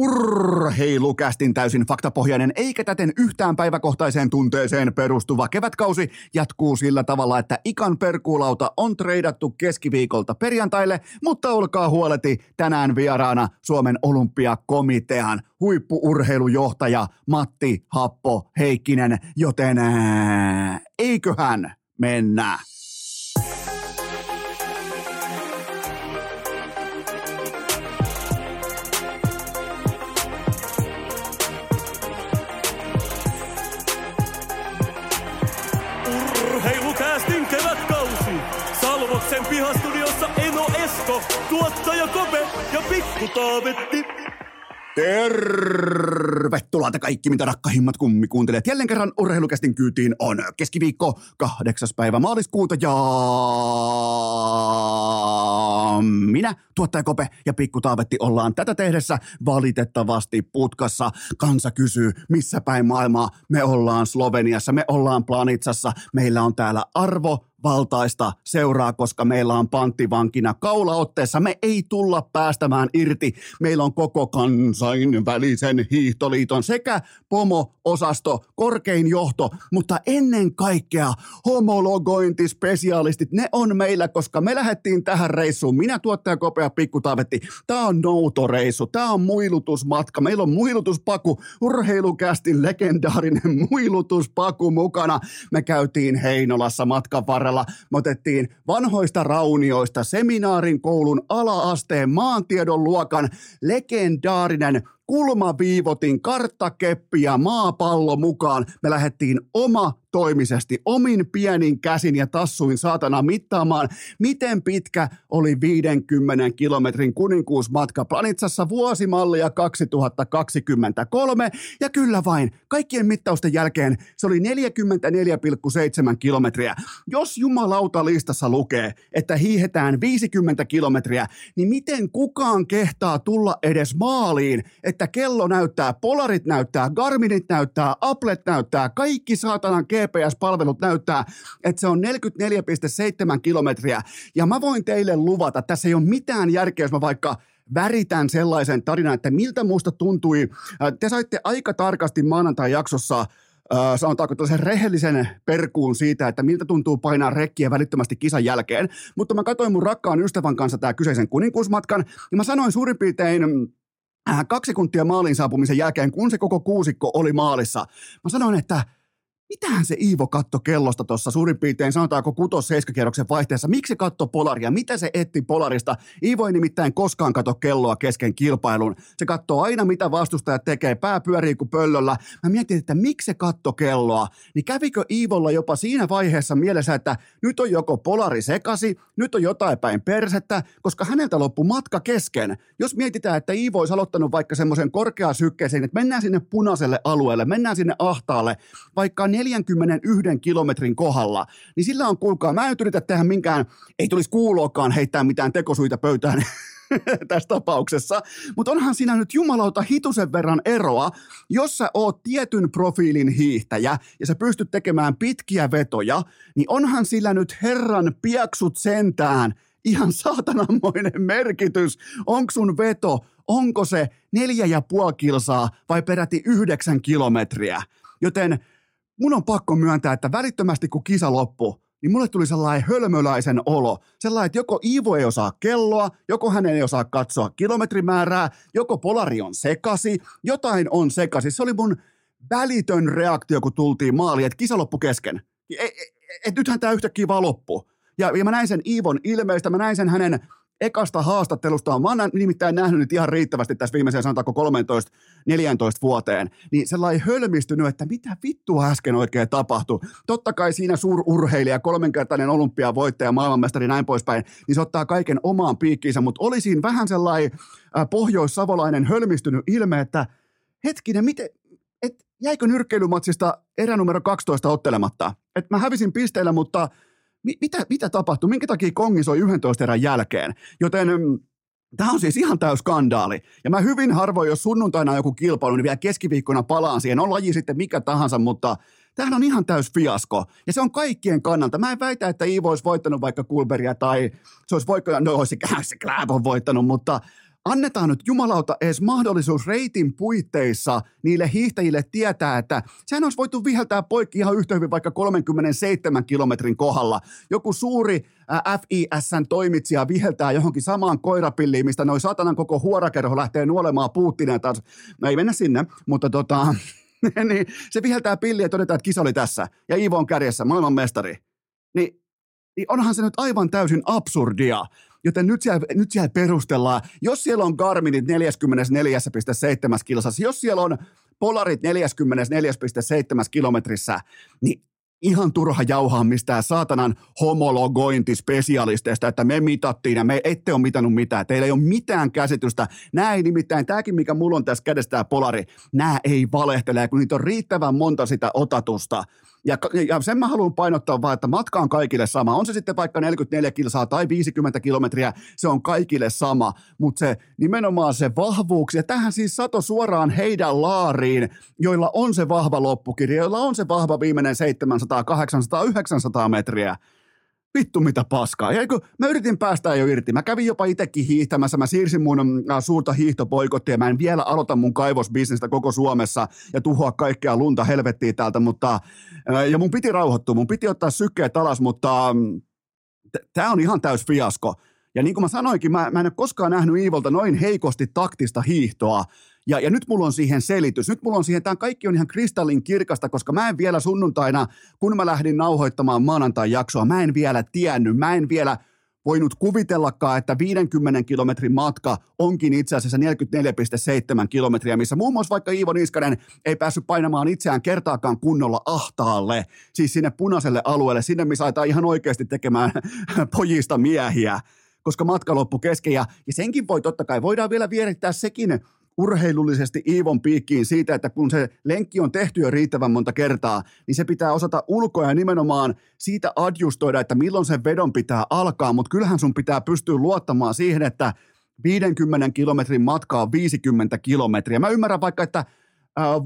Urheilukästin täysin faktapohjainen eikä täten yhtään päiväkohtaiseen tunteeseen perustuva kevätkausi jatkuu sillä tavalla, että ikan perkuulauta on treidattu keskiviikolta perjantaille, mutta olkaa huoleti tänään vieraana Suomen olympiakomitean huippuurheilujohtaja Matti Happo Heikkinen, joten ää, eiköhän mennä. Tuottaja Kope ja Pikku Taavetti. Tervetuloa te kaikki, mitä rakkahimmat kummikuuntelijat. Jälleen kerran urheilukästin kyytiin on keskiviikko 8. päivä maaliskuuta ja minä, tuottaja Kope ja Pikku Taavetti ollaan tätä tehdessä valitettavasti putkassa. Kansa kysyy, missä päin maailmaa me ollaan Sloveniassa, me ollaan Planitsassa, meillä on täällä arvo valtaista seuraa, koska meillä on panttivankina kaulaotteessa. Me ei tulla päästämään irti. Meillä on koko kansainvälisen hiihtoliiton sekä pomo-osasto, korkein johto, mutta ennen kaikkea homologointispesialistit. Ne on meillä, koska me lähdettiin tähän reissuun. Minä tuottaja Kopea Pikku Taavetti. Tämä on noutoreissu, tämä on muilutusmatka. Meillä on muilutuspaku, urheilukästin legendaarinen muilutuspaku mukana. Me käytiin Heinolassa matkan varrella varrella me otettiin vanhoista raunioista seminaarin koulun ala-asteen maantiedon luokan legendaarinen kulmaviivotin, karttakeppi ja maapallo mukaan. Me lähdettiin oma toimisesti omin pienin käsin ja tassuin saatana mittaamaan, miten pitkä oli 50 kilometrin kuninkuusmatka Planitsassa vuosimallia 2023. Ja kyllä vain, kaikkien mittausten jälkeen se oli 44,7 kilometriä. Jos jumalauta listassa lukee, että hiihetään 50 kilometriä, niin miten kukaan kehtaa tulla edes maaliin, että kello näyttää, polarit näyttää, Garminit näyttää, Applet näyttää, kaikki saatanan ke- GPS-palvelut näyttää, että se on 44,7 kilometriä. Ja mä voin teille luvata, tässä ei ole mitään järkeä, jos mä vaikka väritän sellaisen tarinan, että miltä musta tuntui. Te saitte aika tarkasti maanantai-jaksossa Äh, sanotaanko tällaisen rehellisen perkuun siitä, että miltä tuntuu painaa rekkiä välittömästi kisan jälkeen. Mutta mä katsoin mun rakkaan ystävän kanssa tämä kyseisen kuninkuusmatkan, ja mä sanoin suurin piirtein äh, kaksi kuntia maalin saapumisen jälkeen, kun se koko kuusikko oli maalissa. Mä sanoin, että mitähän se Iivo katto kellosta tuossa suurin piirtein, sanotaanko kutos kierroksen vaihteessa, miksi katto polaria, mitä se etti polarista? Iivo ei nimittäin koskaan katso kelloa kesken kilpailun. Se katsoo aina, mitä vastustajat tekee, pää pyörii kuin pöllöllä. Mä mietin, että miksi se katto kelloa, niin kävikö Iivolla jopa siinä vaiheessa mielessä, että nyt on joko polari sekasi, nyt on jotain päin persettä, koska häneltä loppui matka kesken. Jos mietitään, että Iivo olisi aloittanut vaikka semmoisen korkeasykkeeseen, että mennään sinne punaiselle alueelle, mennään sinne ahtaalle, vaikka 41 kilometrin kohdalla, niin sillä on, kuulkaa, mä en yritä tehdä minkään, ei tulisi kuuloakaan heittää mitään tekosuita pöytään tässä tapauksessa, mutta onhan siinä nyt jumalauta hitusen verran eroa, jos sä oot tietyn profiilin hiihtäjä ja sä pystyt tekemään pitkiä vetoja, niin onhan sillä nyt herran piaksut sentään ihan saatanammoinen merkitys. Onko sun veto, onko se neljä ja puoli kilsaa vai peräti yhdeksän kilometriä? Joten mun on pakko myöntää, että välittömästi kun kisa loppui, niin mulle tuli sellainen hölmöläisen olo. Sellainen, että joko Iivo ei osaa kelloa, joko hän ei osaa katsoa kilometrimäärää, joko polari on sekasi, jotain on sekasi. Se oli mun välitön reaktio, kun tultiin maaliin, että kisa loppu kesken. Et, et, et nythän tämä yhtäkkiä vaan loppu. Ja, ja mä näin sen Iivon ilmeistä, mä näin sen hänen ekasta haastattelusta, mä oon nimittäin nähnyt nyt ihan riittävästi tässä viimeiseen sanotaanko 13-14 vuoteen, niin sellainen hölmistynyt, että mitä vittua äsken oikein tapahtui. Totta kai siinä suururheilija, kolmenkertainen olympiavoittaja, maailmanmestari näin poispäin, niin se ottaa kaiken omaan piikkiinsä, mutta oli siinä vähän sellainen äh, pohjoissavolainen hölmistynyt ilme, että hetkinen, miten, et jäikö nyrkkeilymatsista erä numero 12 ottelematta? Et mä hävisin pisteillä, mutta – mitä, mitä tapahtui, minkä takia Kongi soi 11 erän jälkeen. Joten mm, Tämä on siis ihan täys skandaali. Ja mä hyvin harvoin, jos sunnuntaina on joku kilpailu, niin vielä keskiviikkona palaan siihen. On laji sitten mikä tahansa, mutta tämähän on ihan täys fiasko. Ja se on kaikkien kannalta. Mä en väitä, että Iivo olisi voittanut vaikka Kulberia tai se olisi voittanut, no olisi se on voittanut, mutta annetaan nyt jumalauta edes mahdollisuus reitin puitteissa niille hiihtäjille tietää, että sehän olisi voitu viheltää poikki ihan yhtä hyvin vaikka 37 kilometrin kohdalla. Joku suuri FISn toimitsija viheltää johonkin samaan koirapilliin, mistä noin satanan koko huorakerho lähtee nuolemaan Putinia taas. No ei mennä sinne, mutta tota, niin se viheltää pilliä ja todetaan, että kisa oli tässä ja Ivo on kärjessä, maailmanmestari. Niin, niin onhan se nyt aivan täysin absurdia. Joten nyt siellä, nyt siellä perustellaan, jos siellä on Garminit 44,7 kilsassa, jos siellä on Polarit 44,7 kilometrissä, niin ihan turha jauhaa mistään saatanan homologointispesialisteista, että me mitattiin ja me ette ole mitannut mitään. Teillä ei ole mitään käsitystä. Nämä ei nimittäin, tämäkin mikä mulla on tässä kädessä tämä polari, nämä ei valehtele, kun niitä on riittävän monta sitä otatusta. Ja, ja sen mä haluan painottaa vaan, että matka on kaikille sama. On se sitten vaikka 44 kilsaa tai 50 kilometriä, se on kaikille sama. Mutta se nimenomaan se vahvuus, ja tähän siis sato suoraan heidän laariin, joilla on se vahva loppukirja, joilla on se vahva viimeinen 700, 800, 900 metriä vittu mitä paskaa. Ja mä yritin päästä jo irti. Mä kävin jopa itsekin hiihtämässä. Mä siirsin mun äh, suurta hiihtopoikottia. Mä en vielä aloita mun kaivosbisnestä koko Suomessa ja tuhoa kaikkea lunta helvettiin täältä, mutta äh, ja mun piti rauhoittua. Mun piti ottaa sykkeet alas, mutta mm, tämä on ihan täys fiasko. Ja niin kuin mä sanoinkin, mä, mä en ole koskaan nähnyt Iivolta noin heikosti taktista hiihtoa. Ja, ja nyt mulla on siihen selitys. Nyt mulla on siihen, tämä kaikki on ihan kristallin kirkasta, koska mä en vielä sunnuntaina, kun mä lähdin nauhoittamaan maanantai-jaksoa, mä en vielä tiennyt, mä en vielä voinut kuvitellakaan, että 50 kilometrin matka onkin itse asiassa 44,7 kilometriä, missä muun muassa vaikka Iivo Niskanen ei päässyt painamaan itseään kertaakaan kunnolla ahtaalle, siis sinne punaiselle alueelle, sinne missä aletaan ihan oikeasti tekemään pojista miehiä, koska matka loppui kesken ja, ja senkin voi totta kai, voidaan vielä vierittää sekin urheilullisesti Iivon piikkiin siitä, että kun se lenkki on tehty jo riittävän monta kertaa, niin se pitää osata ulkoa ja nimenomaan siitä adjustoida, että milloin sen vedon pitää alkaa, mutta kyllähän sun pitää pystyä luottamaan siihen, että 50 kilometrin matka on 50 kilometriä. Mä ymmärrän vaikka, että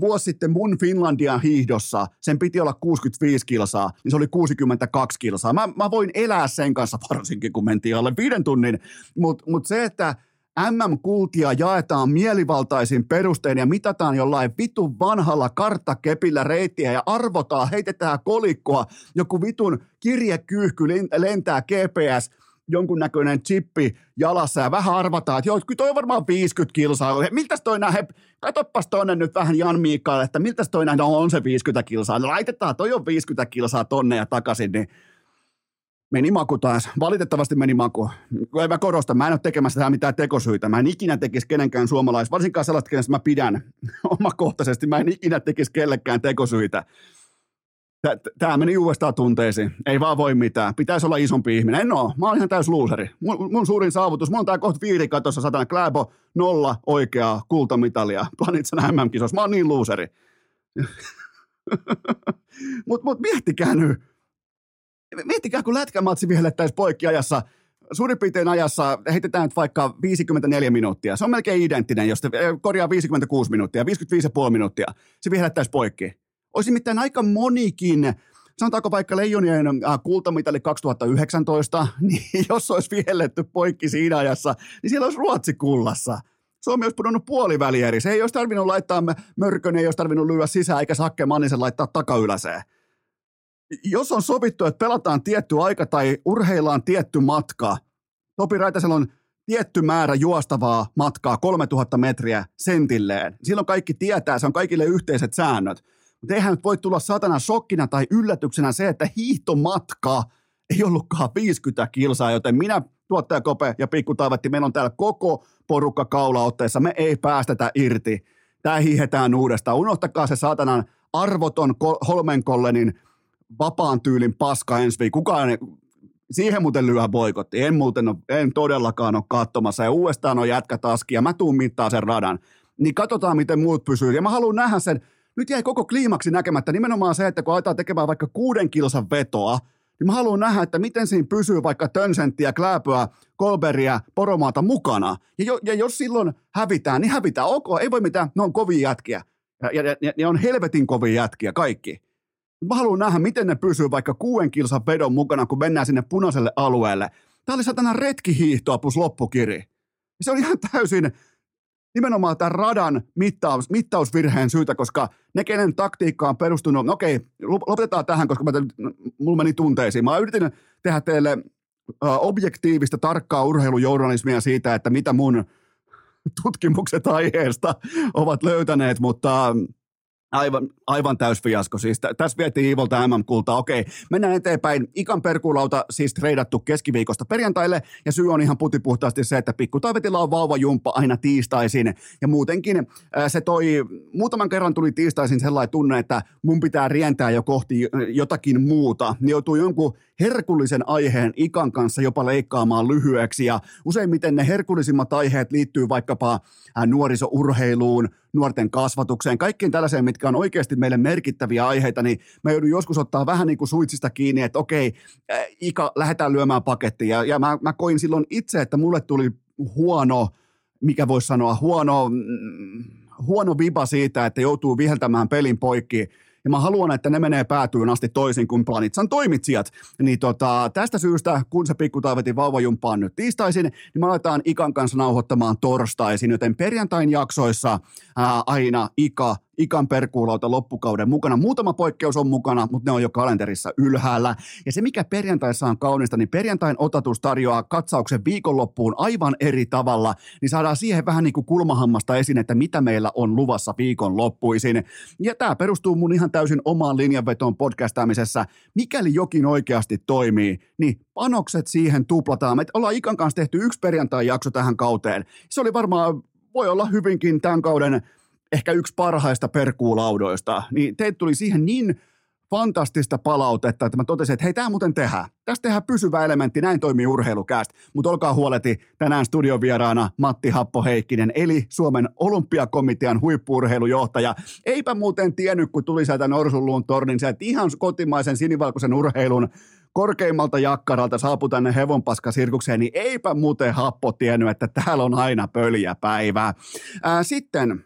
vuosi sitten mun Finlandian hiihdossa sen piti olla 65 kilsaa, niin se oli 62 kilsaa. Mä, mä voin elää sen kanssa varsinkin, kun mentiin alle viiden tunnin, mutta mut se, että MM-kultia jaetaan mielivaltaisin perustein ja mitataan jollain vitun vanhalla karttakepillä reittiä ja arvotaan, heitetään kolikkoa, joku vitun kirjekyyhky lentää GPS, jonkunnäköinen chippi jalassa ja vähän arvataan, että joo, kyllä toi on varmaan 50 kilsaa. Miltäs toi näin, katoppas tonne nyt vähän Jan Miikalle, että miltäs toi näin, no on se 50 kilsaa. Laitetaan, toi on 50 kilsaa tonne ja takaisin, niin Meni maku taas. Valitettavasti meni maku. Ei mä korostan, mä en ole tekemässä tähän mitään tekosyitä. Mä en ikinä tekisi kenenkään suomalais, varsinkaan sellaista, kenestä mä pidän omakohtaisesti. Mä en ikinä tekisi kellekään tekosyitä. Tämä meni uudestaan tunteisiin. Ei vaan voi mitään. Pitäisi olla isompi ihminen. En oo. Mä oon ihan täys luuseri. Mun, mun suurin saavutus, mulla on tää kohta viiri katossa satana Kläbo, nolla oikeaa kultamitalia Planitsan MM-kisossa. Mä oon niin luuseri. Mutta mut miettikää nyt miettikää, kun lätkämatsi vihellettäisiin poikkiajassa, suurin piirtein ajassa heitetään nyt vaikka 54 minuuttia. Se on melkein identtinen, jos te eh, korjaa 56 minuuttia, 55,5 minuuttia. Se vihellettäisiin poikki. Olisi nimittäin aika monikin, sanotaanko vaikka Leijonien äh, kultamitali 2019, niin jos olisi vihelletty poikki siinä ajassa, niin siellä olisi Ruotsi kullassa. Suomi olisi pudonnut puolivälieri. Se ei olisi tarvinnut laittaa mörkön, ei olisi tarvinnut lyödä sisään, eikä Sakke Mannisen laittaa takayläseen jos on sovittu, että pelataan tietty aika tai urheillaan tietty matka, Topi Raitasella on tietty määrä juostavaa matkaa, 3000 metriä sentilleen. Silloin kaikki tietää, se on kaikille yhteiset säännöt. Mutta eihän nyt voi tulla satana shokkina tai yllätyksenä se, että hiihtomatka ei ollutkaan 50 kilsaa, joten minä, tuottaja Kope ja Pikku Taavetti, meillä on täällä koko porukka kaulaotteessa, me ei päästetä irti. Tämä hiihetään uudestaan. Unohtakaa se satanan arvoton Holmenkollenin vapaan tyylin paska ensi viikolla. Kukaan ei, siihen muuten lyö boikotti. En muuten ole, en todellakaan ole katsomassa. Ja uudestaan on jätkä taski ja mä tuun mittaa sen radan. Niin katsotaan, miten muut pysyy. Ja mä haluan nähdä sen. Nyt jäi koko kliimaksi näkemättä nimenomaan se, että kun aletaan tekemään vaikka kuuden kilsan vetoa, niin mä haluan nähdä, että miten siinä pysyy vaikka Tönsenttiä, Kläpöä, Kolberia, Poromaata mukana. Ja, jo, ja jos silloin hävitään, niin hävitään. Ok, ei voi mitään, ne on kovia jätkiä. Ja, ja, ja, ja on helvetin kovia jätkiä kaikki. Mä haluan nähdä, miten ne pysyy vaikka kuuden kilsan vedon mukana, kun mennään sinne punaiselle alueelle. Tämä oli satana retkihiihtoa plus loppukiri. Se on ihan täysin nimenomaan tämän radan mittaus, mittausvirheen syytä, koska ne, kenen taktiikka on perustunut, no okei, lopetetaan tähän, koska mä, mulla meni tunteisiin. Mä yritin tehdä teille objektiivista, tarkkaa urheilujournalismia siitä, että mitä mun tutkimukset aiheesta ovat löytäneet, mutta Aivan, aivan täys fiasko. Siis t- tässä vietiin Ivolta MM-kultaa. Okei, mennään eteenpäin. Ikan perkuulauta siis treidattu keskiviikosta perjantaille. Ja syy on ihan putipuhtaasti se, että pikku Taivetilla on vauvajumppa aina tiistaisin. Ja muutenkin äh, se toi, muutaman kerran tuli tiistaisin sellainen tunne, että mun pitää rientää jo kohti jotakin muuta. Niin joutuu jonkun herkullisen aiheen ikan kanssa jopa leikkaamaan lyhyeksi. Ja useimmiten ne herkullisimmat aiheet liittyy vaikkapa äh, nuorisourheiluun, nuorten kasvatukseen, kaikkiin tällaiseen, mitkä on oikeasti meille merkittäviä aiheita, niin mä joudun joskus ottaa vähän niin kuin suitsista kiinni, että okei, äh, Ika, lähdetään lyömään pakettia. Ja, ja mä, mä koin silloin itse, että mulle tuli huono, mikä voisi sanoa, huono, mm, huono viba siitä, että joutuu viheltämään pelin poikki ja mä haluan, että ne menee päätyyn asti toisin kuin Planitsan toimitsijat. Niin tota, tästä syystä, kun se pikku taivetin vauvajumpa on nyt tiistaisin, niin me aletaan Ikan kanssa nauhoittamaan torstaisin, joten perjantain jaksoissa ää, aina Ika ikan perkuulauta loppukauden mukana. Muutama poikkeus on mukana, mutta ne on jo kalenterissa ylhäällä. Ja se, mikä perjantaissa on kaunista, niin perjantain otatus tarjoaa katsauksen viikonloppuun aivan eri tavalla, niin saadaan siihen vähän niin kuin kulmahammasta esiin, että mitä meillä on luvassa viikonloppuisin. Ja tämä perustuu mun ihan täysin omaan linjanvetoon podcastaamisessa. Mikäli jokin oikeasti toimii, niin panokset siihen tuplataan. Me ollaan Ikan kanssa tehty yksi perjantai-jakso tähän kauteen. Se oli varmaan, voi olla hyvinkin tämän kauden ehkä yksi parhaista perkuulaudoista, niin teitä tuli siihen niin fantastista palautetta, että mä totesin, että hei, tämä muuten tehdään. Tästä tehdään pysyvä elementti, näin toimii urheilukääst. Mutta olkaa huoleti, tänään studiovieraana Matti Happo-Heikkinen, eli Suomen olympiakomitean huippuurheilujohtaja. Eipä muuten tiennyt, kun tuli sieltä Norsunluun tornin, että ihan kotimaisen sinivalkoisen urheilun korkeimmalta jakkaralta saapui tänne hevonpaskasirkukseen, niin eipä muuten Happo tiennyt, että täällä on aina pöljäpäivää. Ää, sitten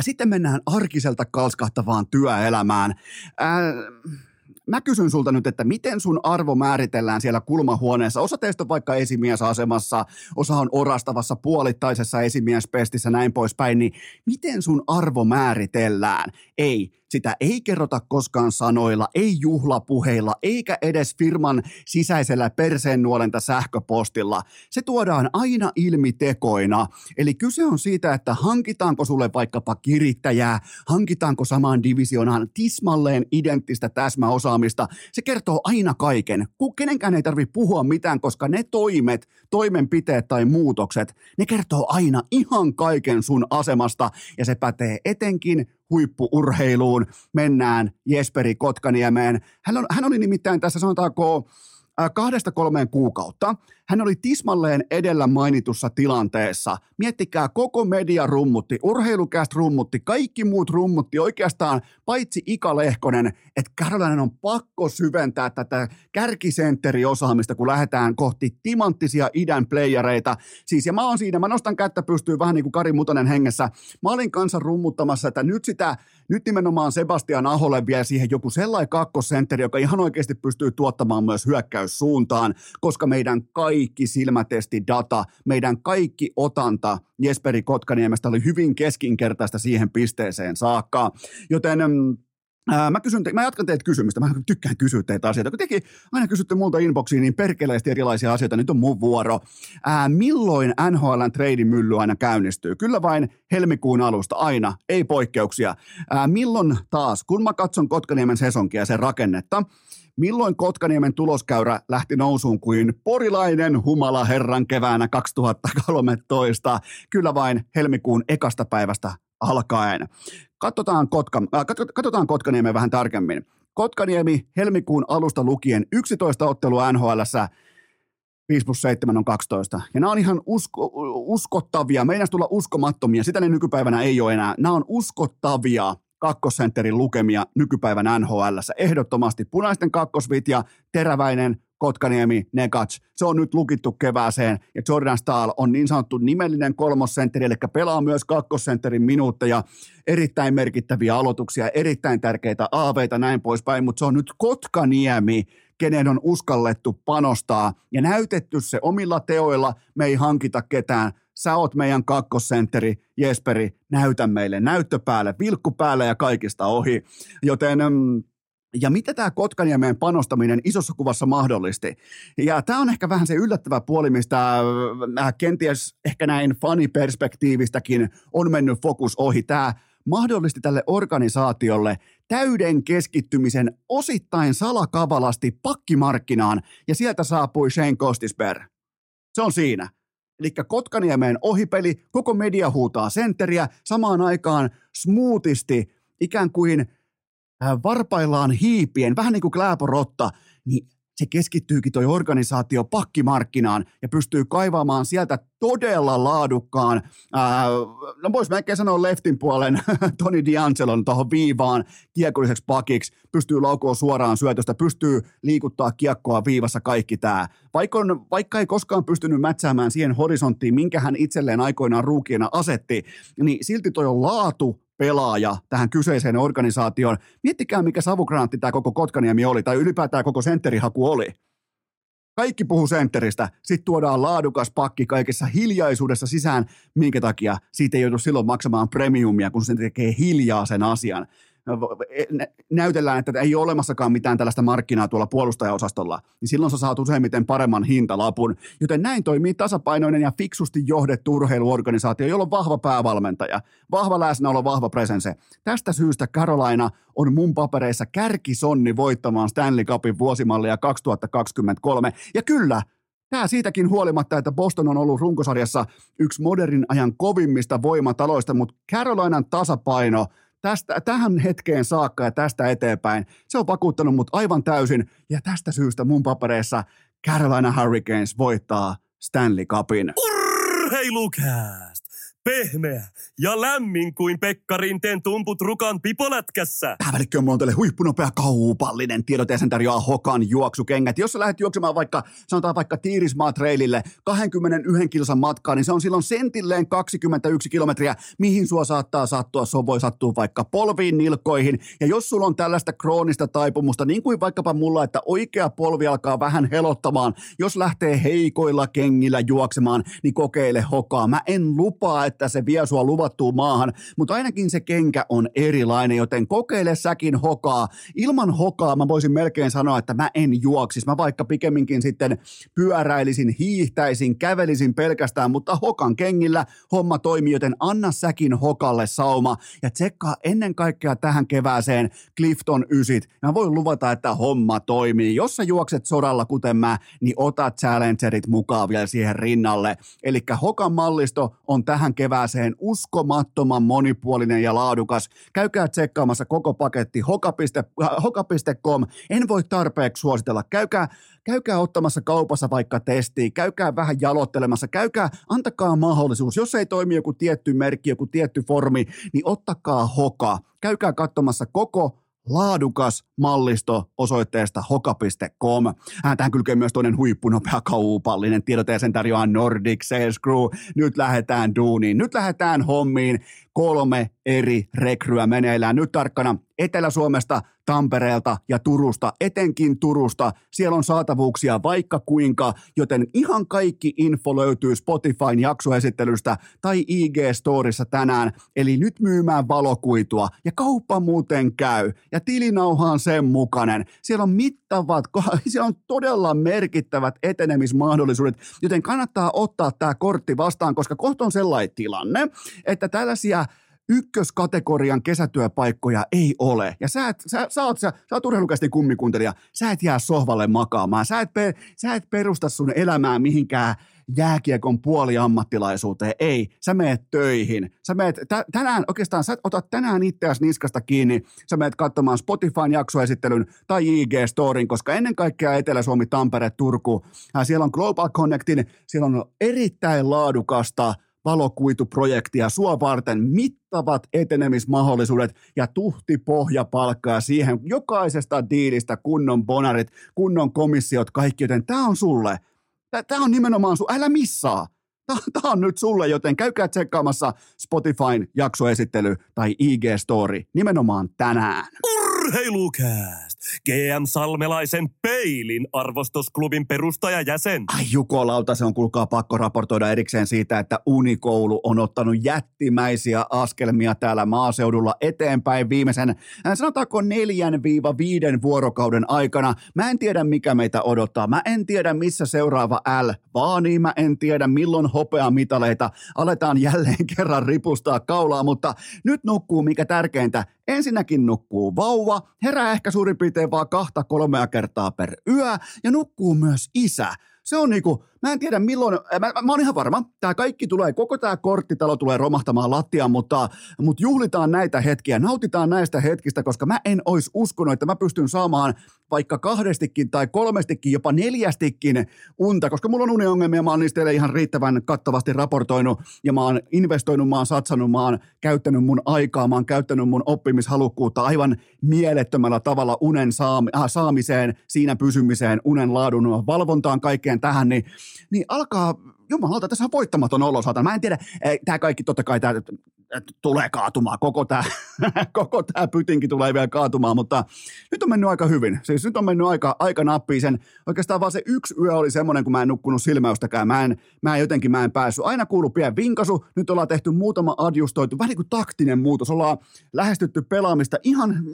sitten mennään arkiselta kalskahtavaan työelämään. Ää, mä kysyn sulta nyt, että miten sun arvo määritellään siellä kulmahuoneessa? Osa teistä on vaikka esimiesasemassa, osa on orastavassa puolittaisessa esimiespestissä, näin poispäin, niin miten sun arvo määritellään? Ei, sitä ei kerrota koskaan sanoilla, ei juhlapuheilla, eikä edes firman sisäisellä perseennuolenta sähköpostilla. Se tuodaan aina ilmi tekoina. Eli kyse on siitä, että hankitaanko sulle vaikkapa kirittäjää, hankitaanko samaan divisionaan tismalleen identtistä täsmäosaamista. Se kertoo aina kaiken. Kenenkään ei tarvitse puhua mitään, koska ne toimet, toimenpiteet tai muutokset, ne kertoo aina ihan kaiken sun asemasta ja se pätee etenkin huippuurheiluun. Mennään Jesperi Kotkaniemeen. Hän, on, hän oli nimittäin tässä sanotaanko kahdesta kolmeen kuukautta hän oli tismalleen edellä mainitussa tilanteessa. Miettikää, koko media rummutti, urheilukäst rummutti, kaikki muut rummutti oikeastaan, paitsi Ika Lehkonen, että Karolainen on pakko syventää tätä kärkisentteriosaamista, kun lähdetään kohti timanttisia idän playereita. Siis, ja mä oon siinä, mä nostan kättä pystyy vähän niin kuin Kari Mutanen hengessä. Mä olin kanssa rummuttamassa, että nyt sitä, nyt nimenomaan Sebastian Aholle vie siihen joku sellainen kakkosentteri, joka ihan oikeasti pystyy tuottamaan myös hyökkäyssuuntaan, koska meidän kaikki kaikki silmätestidata, meidän kaikki otanta Jesperi Kotkaniemestä oli hyvin keskinkertaista siihen pisteeseen saakka. Joten mm, Mä, kysyn te, mä jatkan teitä kysymystä. Mä tykkään kysyä teitä asioita. Kun tekin aina kysytte multa inboxiin niin perkeleesti erilaisia asioita, nyt on mun vuoro. Ää, milloin NHLn treidin mylly aina käynnistyy? Kyllä vain helmikuun alusta, aina, ei poikkeuksia. Ää, milloin taas, kun mä katson Kotkaniemen sesonkia ja sen rakennetta, Milloin Kotkaniemen tuloskäyrä lähti nousuun kuin porilainen humala herran keväänä 2013? Kyllä vain helmikuun ekasta päivästä alkaen. Katsotaan, Kotka, äh, katsotaan Kotkaniemen vähän tarkemmin. Kotkaniemi helmikuun alusta lukien 11 ottelua NHL 5 plus 7 on 12. Ja nämä on ihan usko, uskottavia. Meidän tulla uskomattomia. Sitä ne nykypäivänä ei ole enää. Nämä on uskottavia kakkosentterin lukemia nykypäivän NHL. Ehdottomasti punaisten kakkosvitja, teräväinen, Kotkaniemi, Negats. Se on nyt lukittu kevääseen ja Jordan Stahl on niin sanottu nimellinen kolmosentteri, eli pelaa myös kakkosentterin minuutteja. Erittäin merkittäviä aloituksia, erittäin tärkeitä aaveita näin poispäin, mutta se on nyt Kotkaniemi, kenen on uskallettu panostaa ja näytetty se omilla teoilla. Me ei hankita ketään sä oot meidän kakkosentteri, Jesperi, näytä meille näyttö päälle, vilkku päälle ja kaikista ohi. Joten mm, ja mitä tämä Kotkaniemen panostaminen isossa kuvassa mahdollisti? Ja tämä on ehkä vähän se yllättävä puoli, mistä äh, kenties ehkä näin faniperspektiivistäkin on mennyt fokus ohi. Tämä mahdollisti tälle organisaatiolle täyden keskittymisen osittain salakavalasti pakkimarkkinaan, ja sieltä saapui Shane Kostisberg. Se on siinä. Eli Kotkaniemeen ohipeli, koko media huutaa sentteriä, samaan aikaan smoothisti, ikään kuin varpaillaan hiipien, vähän niin kuin Kläporotta, niin se keskittyykin toi organisaatio pakkimarkkinaan ja pystyy kaivaamaan sieltä todella laadukkaan, ää, no vois melkein sanoa leftin puolen Tony D'Angelon tuohon viivaan kiekolliseksi pakiksi, pystyy laukoon suoraan syötöstä, pystyy liikuttaa kiekkoa viivassa kaikki tämä. Vaikka, vaikka ei koskaan pystynyt mätsäämään siihen horisonttiin, minkä hän itselleen aikoinaan ruukiena asetti, niin silti toi on laatu pelaaja tähän kyseiseen organisaatioon. Miettikää, mikä savukrantti tämä koko Kotkaniemi oli, tai ylipäätään koko sentterihaku oli. Kaikki puhuu sentteristä, sitten tuodaan laadukas pakki kaikessa hiljaisuudessa sisään, minkä takia siitä ei joudu silloin maksamaan premiumia, kun se tekee hiljaa sen asian. E, näytellään, että ei ole olemassakaan mitään tällaista markkinaa tuolla puolustajaosastolla, niin silloin sä saat useimmiten paremman hintalapun. Joten näin toimii tasapainoinen ja fiksusti johdettu urheiluorganisaatio, jolla on vahva päävalmentaja, vahva läsnäolo, vahva presense. Tästä syystä Carolina on mun papereissa kärkisonni voittamaan Stanley Cupin vuosimallia 2023. Ja kyllä, Tämä siitäkin huolimatta, että Boston on ollut runkosarjassa yksi modernin ajan kovimmista voimataloista, mutta Carolinan tasapaino – tästä, tähän hetkeen saakka ja tästä eteenpäin. Se on vakuuttanut mut aivan täysin ja tästä syystä mun papereissa Carolina Hurricanes voittaa Stanley Cupin. Urheilukääst! Pehmeä ja lämmin kuin Pekka Rinteen tumput rukan pipolätkässä. Päällikkö on teille huippunopea kaupallinen tiedot sen tarjoaa Hokan juoksukengät. Jos sä lähdet juoksemaan vaikka, sanotaan vaikka Tiirismaa trailille 21 kilsan matkaa, niin se on silloin sentilleen 21 kilometriä, mihin sua saattaa sattua. Se voi sattua vaikka polviin, nilkoihin. Ja jos sulla on tällaista kroonista taipumusta, niin kuin vaikkapa mulla, että oikea polvi alkaa vähän helottamaan, jos lähtee heikoilla kengillä juoksemaan, niin kokeile Hokaa. Mä en lupaa, että se vie sua luvattuun maahan, mutta ainakin se kenkä on erilainen, joten kokeile säkin hokaa. Ilman hokaa mä voisin melkein sanoa, että mä en juoksis. Mä vaikka pikemminkin sitten pyöräilisin, hiihtäisin, kävelisin pelkästään, mutta hokan kengillä homma toimii, joten anna säkin hokalle sauma ja tsekkaa ennen kaikkea tähän kevääseen Clifton ysit. Mä voin luvata, että homma toimii. Jos sä juokset sodalla kuten mä, niin ota challengerit mukaan vielä siihen rinnalle. Eli hokan mallisto on tähän kevääseen uskomattoman monipuolinen ja laadukas. Käykää tsekkaamassa koko paketti hoka.com. En voi tarpeeksi suositella. Käykää käykää ottamassa kaupassa vaikka testiä, käykää vähän jalottelemassa, käykää, antakaa mahdollisuus. Jos ei toimi joku tietty merkki, joku tietty formi, niin ottakaa hoka. Käykää katsomassa koko laadukas mallisto osoitteesta hoka.com. Tähän kylkee myös toinen huippunopea kaupallinen tiedote ja sen tarjoaa Nordic Sales Crew. Nyt lähdetään duuniin, nyt lähdetään hommiin kolme eri rekryä meneillään. Nyt tarkkana Etelä-Suomesta, Tampereelta ja Turusta, etenkin Turusta. Siellä on saatavuuksia vaikka kuinka, joten ihan kaikki info löytyy Spotifyn jaksoesittelystä tai IG-storissa tänään. Eli nyt myymään valokuitua ja kauppa muuten käy ja tilinauha on sen mukainen. Siellä on mittavat, siellä on todella merkittävät etenemismahdollisuudet, joten kannattaa ottaa tämä kortti vastaan, koska kohta on sellainen tilanne, että tällaisia ykköskategorian kesätyöpaikkoja ei ole. Ja sä, et, sä, sä, oot, sä, sä oot urheilukästi kummikuntelija, sä et jää sohvalle makaamaan, sä et, pe, sä et perusta sun elämää mihinkään jääkiekon puoliammattilaisuuteen. Ei, sä meet töihin. Sä meet, tä, tänään, oikeastaan sä otat tänään itseäsi niskasta kiinni, sä meet katsomaan Spotifyn jaksoesittelyn tai IG-storin, koska ennen kaikkea Etelä-Suomi, Tampere, Turku, siellä on Global Connectin, siellä on erittäin laadukasta – valokuituprojektia sua varten mittavat etenemismahdollisuudet ja tuhti pohjapalkkaa siihen jokaisesta diilistä kunnon bonarit, kunnon komissiot, kaikki, joten tämä on sulle. Tämä on nimenomaan sun, älä missaa. Tämä on nyt sulle, joten käykää tsekkaamassa Spotifyn jaksoesittely tai IG-story nimenomaan tänään. Urheilukääst! GM Salmelaisen peilin arvostusklubin perustajajäsen. Ai Jukolauta, se on kuulkaa pakko raportoida erikseen siitä, että Unikoulu on ottanut jättimäisiä askelmia täällä maaseudulla eteenpäin viimeisen, äh, sanotaanko neljän viiva viiden vuorokauden aikana. Mä en tiedä, mikä meitä odottaa. Mä en tiedä, missä seuraava L vaanii. Mä en tiedä, milloin hopeamitaleita aletaan jälleen kerran ripustaa kaulaa, mutta nyt nukkuu mikä tärkeintä. Ensinnäkin nukkuu vauva, herää ehkä suurin piirtein vaan kahta kolmea kertaa per yö ja nukkuu myös isä. Se on niinku, Mä en tiedä milloin, mä, mä oon ihan varma, tämä kaikki tulee, koko tämä korttitalo tulee romahtamaan lattiaan, mutta, mutta juhlitaan näitä hetkiä, nautitaan näistä hetkistä, koska mä en olisi uskonut, että mä pystyn saamaan vaikka kahdestikin tai kolmestikin, jopa neljästikin unta, koska mulla on uniongelmia, mä oon niistä ihan riittävän kattavasti raportoinut ja mä oon investoinut, mä oon satsannut, mä oon käyttänyt mun aikaa, mä oon käyttänyt mun oppimishalukkuutta aivan mielettömällä tavalla unen saami, äh, saamiseen, siinä pysymiseen, unen laadun valvontaan, kaikkeen tähän, niin niin alkaa, jumalauta, tässä on voittamaton olo, saatan. Mä en tiedä, tämä kaikki totta kai tää, tulee kaatumaan, koko tämä koko tää pytinki tulee vielä kaatumaan, mutta nyt on mennyt aika hyvin. Siis nyt on mennyt aika, aika nappiin sen. Oikeastaan vaan se yksi yö oli semmoinen, kun mä en nukkunut silmäystäkään. Mä en, mä en jotenkin, mä en päässyt. Aina kuulu pieni vinkasu. Nyt ollaan tehty muutama adjustoitu, vähän niin kuin taktinen muutos. Ollaan lähestytty pelaamista ihan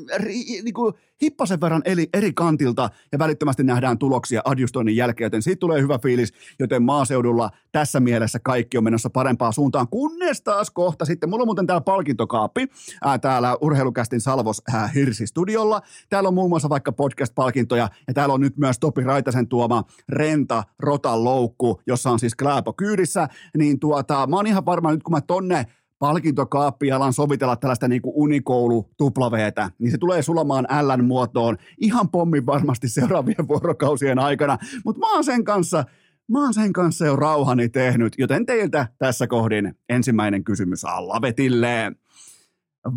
niin kuin hippasen verran eri, eri kantilta ja välittömästi nähdään tuloksia adjustoinnin jälkeen, joten siitä tulee hyvä fiilis, joten maaseudulla tässä mielessä kaikki on menossa parempaan suuntaan, kunnes taas kohta sitten, mulla on muuten täällä palkintokaappi, ää, täällä Urheilukästin Salvos ää, Hirsi-studiolla, täällä on muun muassa vaikka podcast-palkintoja, ja täällä on nyt myös Topi Raitasen tuoma Renta Rotan loukku, jossa on siis Klaapo kyydissä, niin tuota, mä oon ihan varma nyt kun mä tonne palkintokaappi alan sovitella tällaista niin kuin unikoulu tuplaveetä, niin se tulee sulamaan Ln muotoon ihan pommin varmasti seuraavien vuorokausien aikana, mutta mä oon sen kanssa Mä oon sen kanssa jo rauhani tehnyt, joten teiltä tässä kohdin ensimmäinen kysymys Allavetille.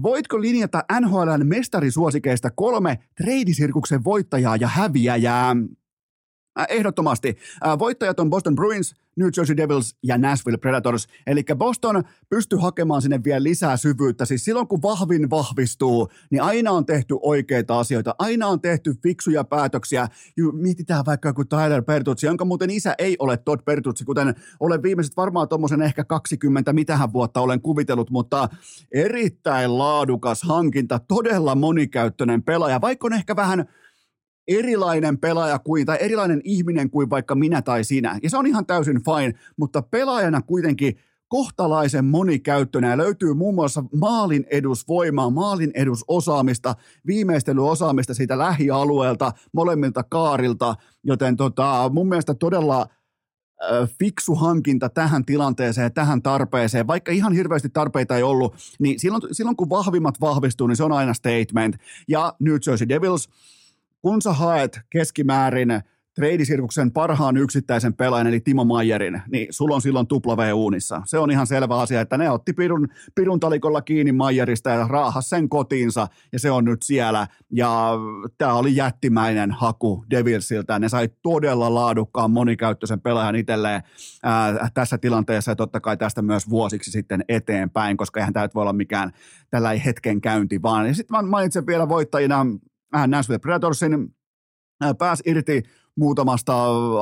Voitko linjata NHLn mestarisuosikeista kolme treidisirkuksen voittajaa ja häviäjää? Äh, ehdottomasti. Äh, voittajat on Boston Bruins, New Jersey Devils ja Nashville Predators. Eli Boston pystyy hakemaan sinne vielä lisää syvyyttä. Siis silloin kun vahvin vahvistuu, niin aina on tehty oikeita asioita. Aina on tehty fiksuja päätöksiä. Mietitään vaikka joku Tyler Pertutsi, jonka muuten isä ei ole Todd Pertutsi, kuten olen viimeiset varmaan tuommoisen ehkä 20 mitähän vuotta olen kuvitellut, mutta erittäin laadukas hankinta, todella monikäyttöinen pelaaja, vaikka on ehkä vähän – erilainen pelaaja kuin, tai erilainen ihminen kuin vaikka minä tai sinä. Ja se on ihan täysin fine, mutta pelaajana kuitenkin kohtalaisen monikäyttöinen ja löytyy muun muassa maalin edusvoimaa, maalin edusosaamista, viimeistelyosaamista siitä lähialueelta, molemmilta kaarilta, joten tota, mun mielestä todella fiksu hankinta tähän tilanteeseen, tähän tarpeeseen, vaikka ihan hirveästi tarpeita ei ollut, niin silloin, silloin kun vahvimmat vahvistuu, niin se on aina statement. Ja New Jersey Devils, kun sä haet keskimäärin treidisirkuksen parhaan yksittäisen pelaajan, eli Timo Maijerin, niin sulla on silloin tupla V-uunissa. Se on ihan selvä asia, että ne otti pirun, pirun talikolla kiinni Maijerista ja raahas sen kotiinsa, ja se on nyt siellä. Ja tämä oli jättimäinen haku Devilsiltä. Ne sai todella laadukkaan monikäyttöisen pelaajan itselleen ää, tässä tilanteessa, ja totta kai tästä myös vuosiksi sitten eteenpäin, koska eihän tämä voi olla mikään tällä hetken käynti vaan. Ja sitten mainitsen vielä voittajina äh, Nashville Predatorsin, äh, pääsi irti muutamasta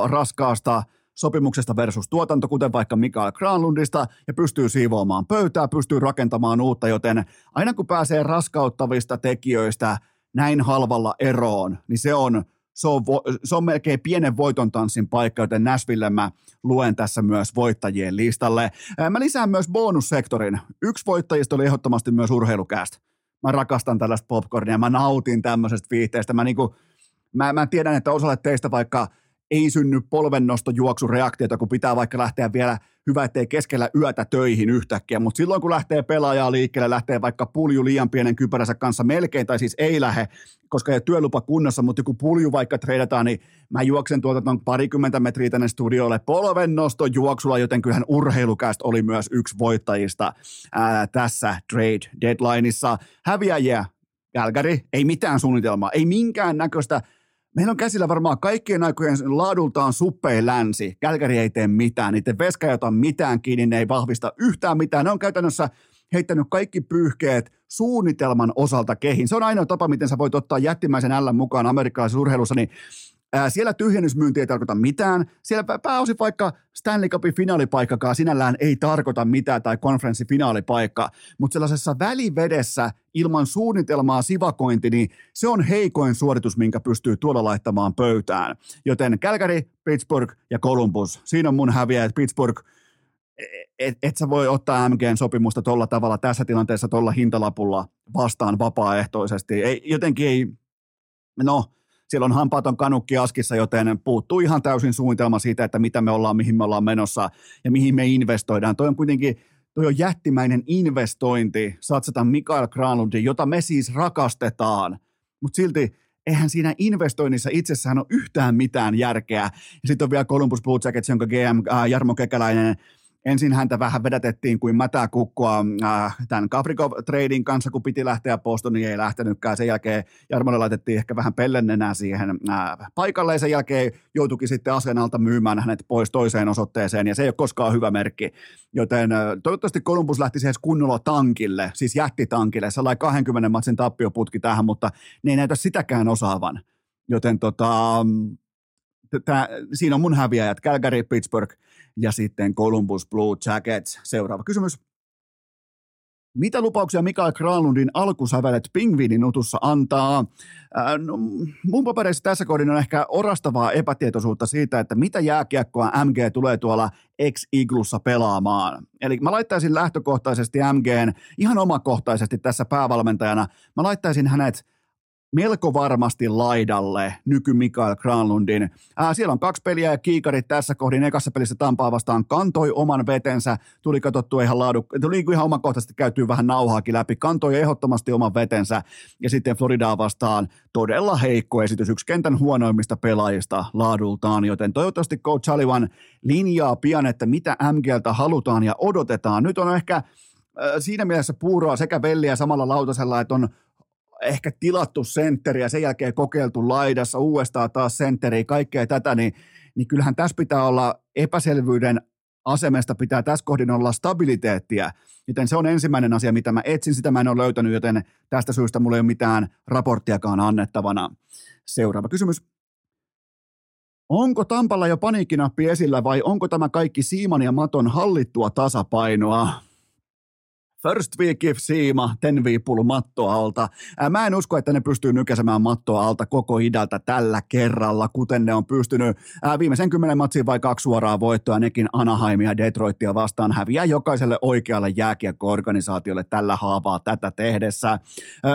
raskaasta sopimuksesta versus tuotanto, kuten vaikka Mikael Granlundista, ja pystyy siivoamaan pöytää, pystyy rakentamaan uutta, joten aina kun pääsee raskauttavista tekijöistä näin halvalla eroon, niin se on, se on, se on melkein pienen voiton tanssin paikka, joten Nashville mä luen tässä myös voittajien listalle. Äh, mä lisään myös bonussektorin. Yksi voittajista oli ehdottomasti myös urheilukäästä mä rakastan tällaista popcornia, mä nautin tämmöisestä viihteestä. Mä, niinku, mä, mä tiedän, että osalle teistä vaikka ei synny polvennostojuoksureaktiota, kun pitää vaikka lähteä vielä, hyvä ettei keskellä yötä töihin yhtäkkiä, mutta silloin kun lähtee pelaajaa liikkeelle, lähtee vaikka pulju liian pienen kypäränsä kanssa melkein, tai siis ei lähde, koska ei ole työlupa kunnossa, mutta kun pulju vaikka treidataan, niin mä juoksen tuolta noin parikymmentä metriä tänne studiolle polvennosto juoksulla, joten kyllähän urheilukäst oli myös yksi voittajista ää, tässä trade deadlineissa. Häviäjiä, Calgary, ei mitään suunnitelmaa, ei minkään näköistä Meillä on käsillä varmaan kaikkien aikojen laadultaan suppeen länsi. Kälkäri ei tee mitään, niiden veska ei ota mitään kiinni, ne ei vahvista yhtään mitään. Ne on käytännössä heittänyt kaikki pyyhkeet suunnitelman osalta kehin. Se on ainoa tapa, miten sä voit ottaa jättimäisen L mukaan amerikkalaisessa urheilussa, niin Ää, siellä tyhjennysmyynti ei tarkoita mitään. Siellä pääosin vaikka Stanley Cupin finaalipaikkakaan sinällään ei tarkoita mitään tai konferenssifinaalipaikka, mutta sellaisessa välivedessä ilman suunnitelmaa sivakointi, niin se on heikoin suoritus, minkä pystyy tuolla laittamaan pöytään. Joten Calgary, Pittsburgh ja Columbus, siinä on mun häviä, että Pittsburgh et, et sä voi ottaa MGn sopimusta tuolla tavalla tässä tilanteessa tuolla hintalapulla vastaan vapaaehtoisesti. Ei, jotenkin ei, no siellä on hampaaton kanukki askissa, joten puuttuu ihan täysin suunnitelma siitä, että mitä me ollaan, mihin me ollaan menossa ja mihin me investoidaan. Toi on kuitenkin toi on jättimäinen investointi satsata Mikael Granlundin, jota me siis rakastetaan, mutta silti eihän siinä investoinnissa itsessään ole yhtään mitään järkeä. Ja sitten on vielä Columbus Blue Jackets, jonka GM äh, Jarmo Kekäläinen ensin häntä vähän vedätettiin kuin mätää kukkoa äh, tämän Kaprikov-treidin kanssa, kun piti lähteä postoon, niin ei lähtenytkään. Sen jälkeen Jarmolle laitettiin ehkä vähän pellennenä siihen äh, paikalle, ja sen jälkeen joutuikin sitten aseen alta myymään hänet pois toiseen osoitteeseen, ja se ei ole koskaan hyvä merkki. Joten äh, toivottavasti Columbus lähti siihen kunnolla tankille, siis jättitankille, sellainen 20 matsin tappioputki tähän, mutta ne ei näytä sitäkään osaavan. Joten tota, tää, siinä on mun häviäjät, Calgary, Pittsburgh ja sitten Columbus Blue Jackets. Seuraava kysymys. Mitä lupauksia Mikael Granlundin alkusävelet pingviinin utussa antaa? Ää, no, mun papereissa tässä kohdin on ehkä orastavaa epätietoisuutta siitä, että mitä jääkiekkoa MG tulee tuolla ex-iglussa pelaamaan. Eli mä laittaisin lähtökohtaisesti MGn ihan omakohtaisesti tässä päävalmentajana, mä laittaisin hänet – melko varmasti laidalle nyky Mikael Granlundin. Ää, siellä on kaksi peliä ja kiikarit tässä kohdin. Ekassa pelissä Tampaa vastaan kantoi oman vetensä, tuli katsottu ihan laadu, tuli ihan omakohtaisesti käytyy vähän nauhaakin läpi, kantoi ehdottomasti oman vetensä ja sitten Floridaa vastaan todella heikko esitys, yksi kentän huonoimmista pelaajista laadultaan, joten toivottavasti Coach Sullivan linjaa pian, että mitä MGltä halutaan ja odotetaan. Nyt on ehkä siinä mielessä puuroa sekä velliä samalla lautasella, että on ehkä tilattu sentteri ja sen jälkeen kokeiltu laidassa uudestaan taas sentteri, kaikkea tätä, niin, niin kyllähän tässä pitää olla epäselvyyden asemesta pitää tässä kohdin olla stabiliteettia, joten se on ensimmäinen asia, mitä mä etsin, sitä mä en ole löytänyt, joten tästä syystä mulla ei ole mitään raporttiakaan annettavana. Seuraava kysymys. Onko Tampalla jo paniikkinappi esillä vai onko tämä kaikki Siiman ja Maton hallittua tasapainoa? First week if siima, ten viipulu mattoa alta. Mä en usko, että ne pystyy nykäsemään mattoa alta koko idältä tällä kerralla, kuten ne on pystynyt viimeisen kymmenen matsiin vai kaksi suoraa voittoa, nekin Anaheimia ja Detroitia vastaan häviää jokaiselle oikealle jääkiekko-organisaatiolle tällä haavaa tätä tehdessä.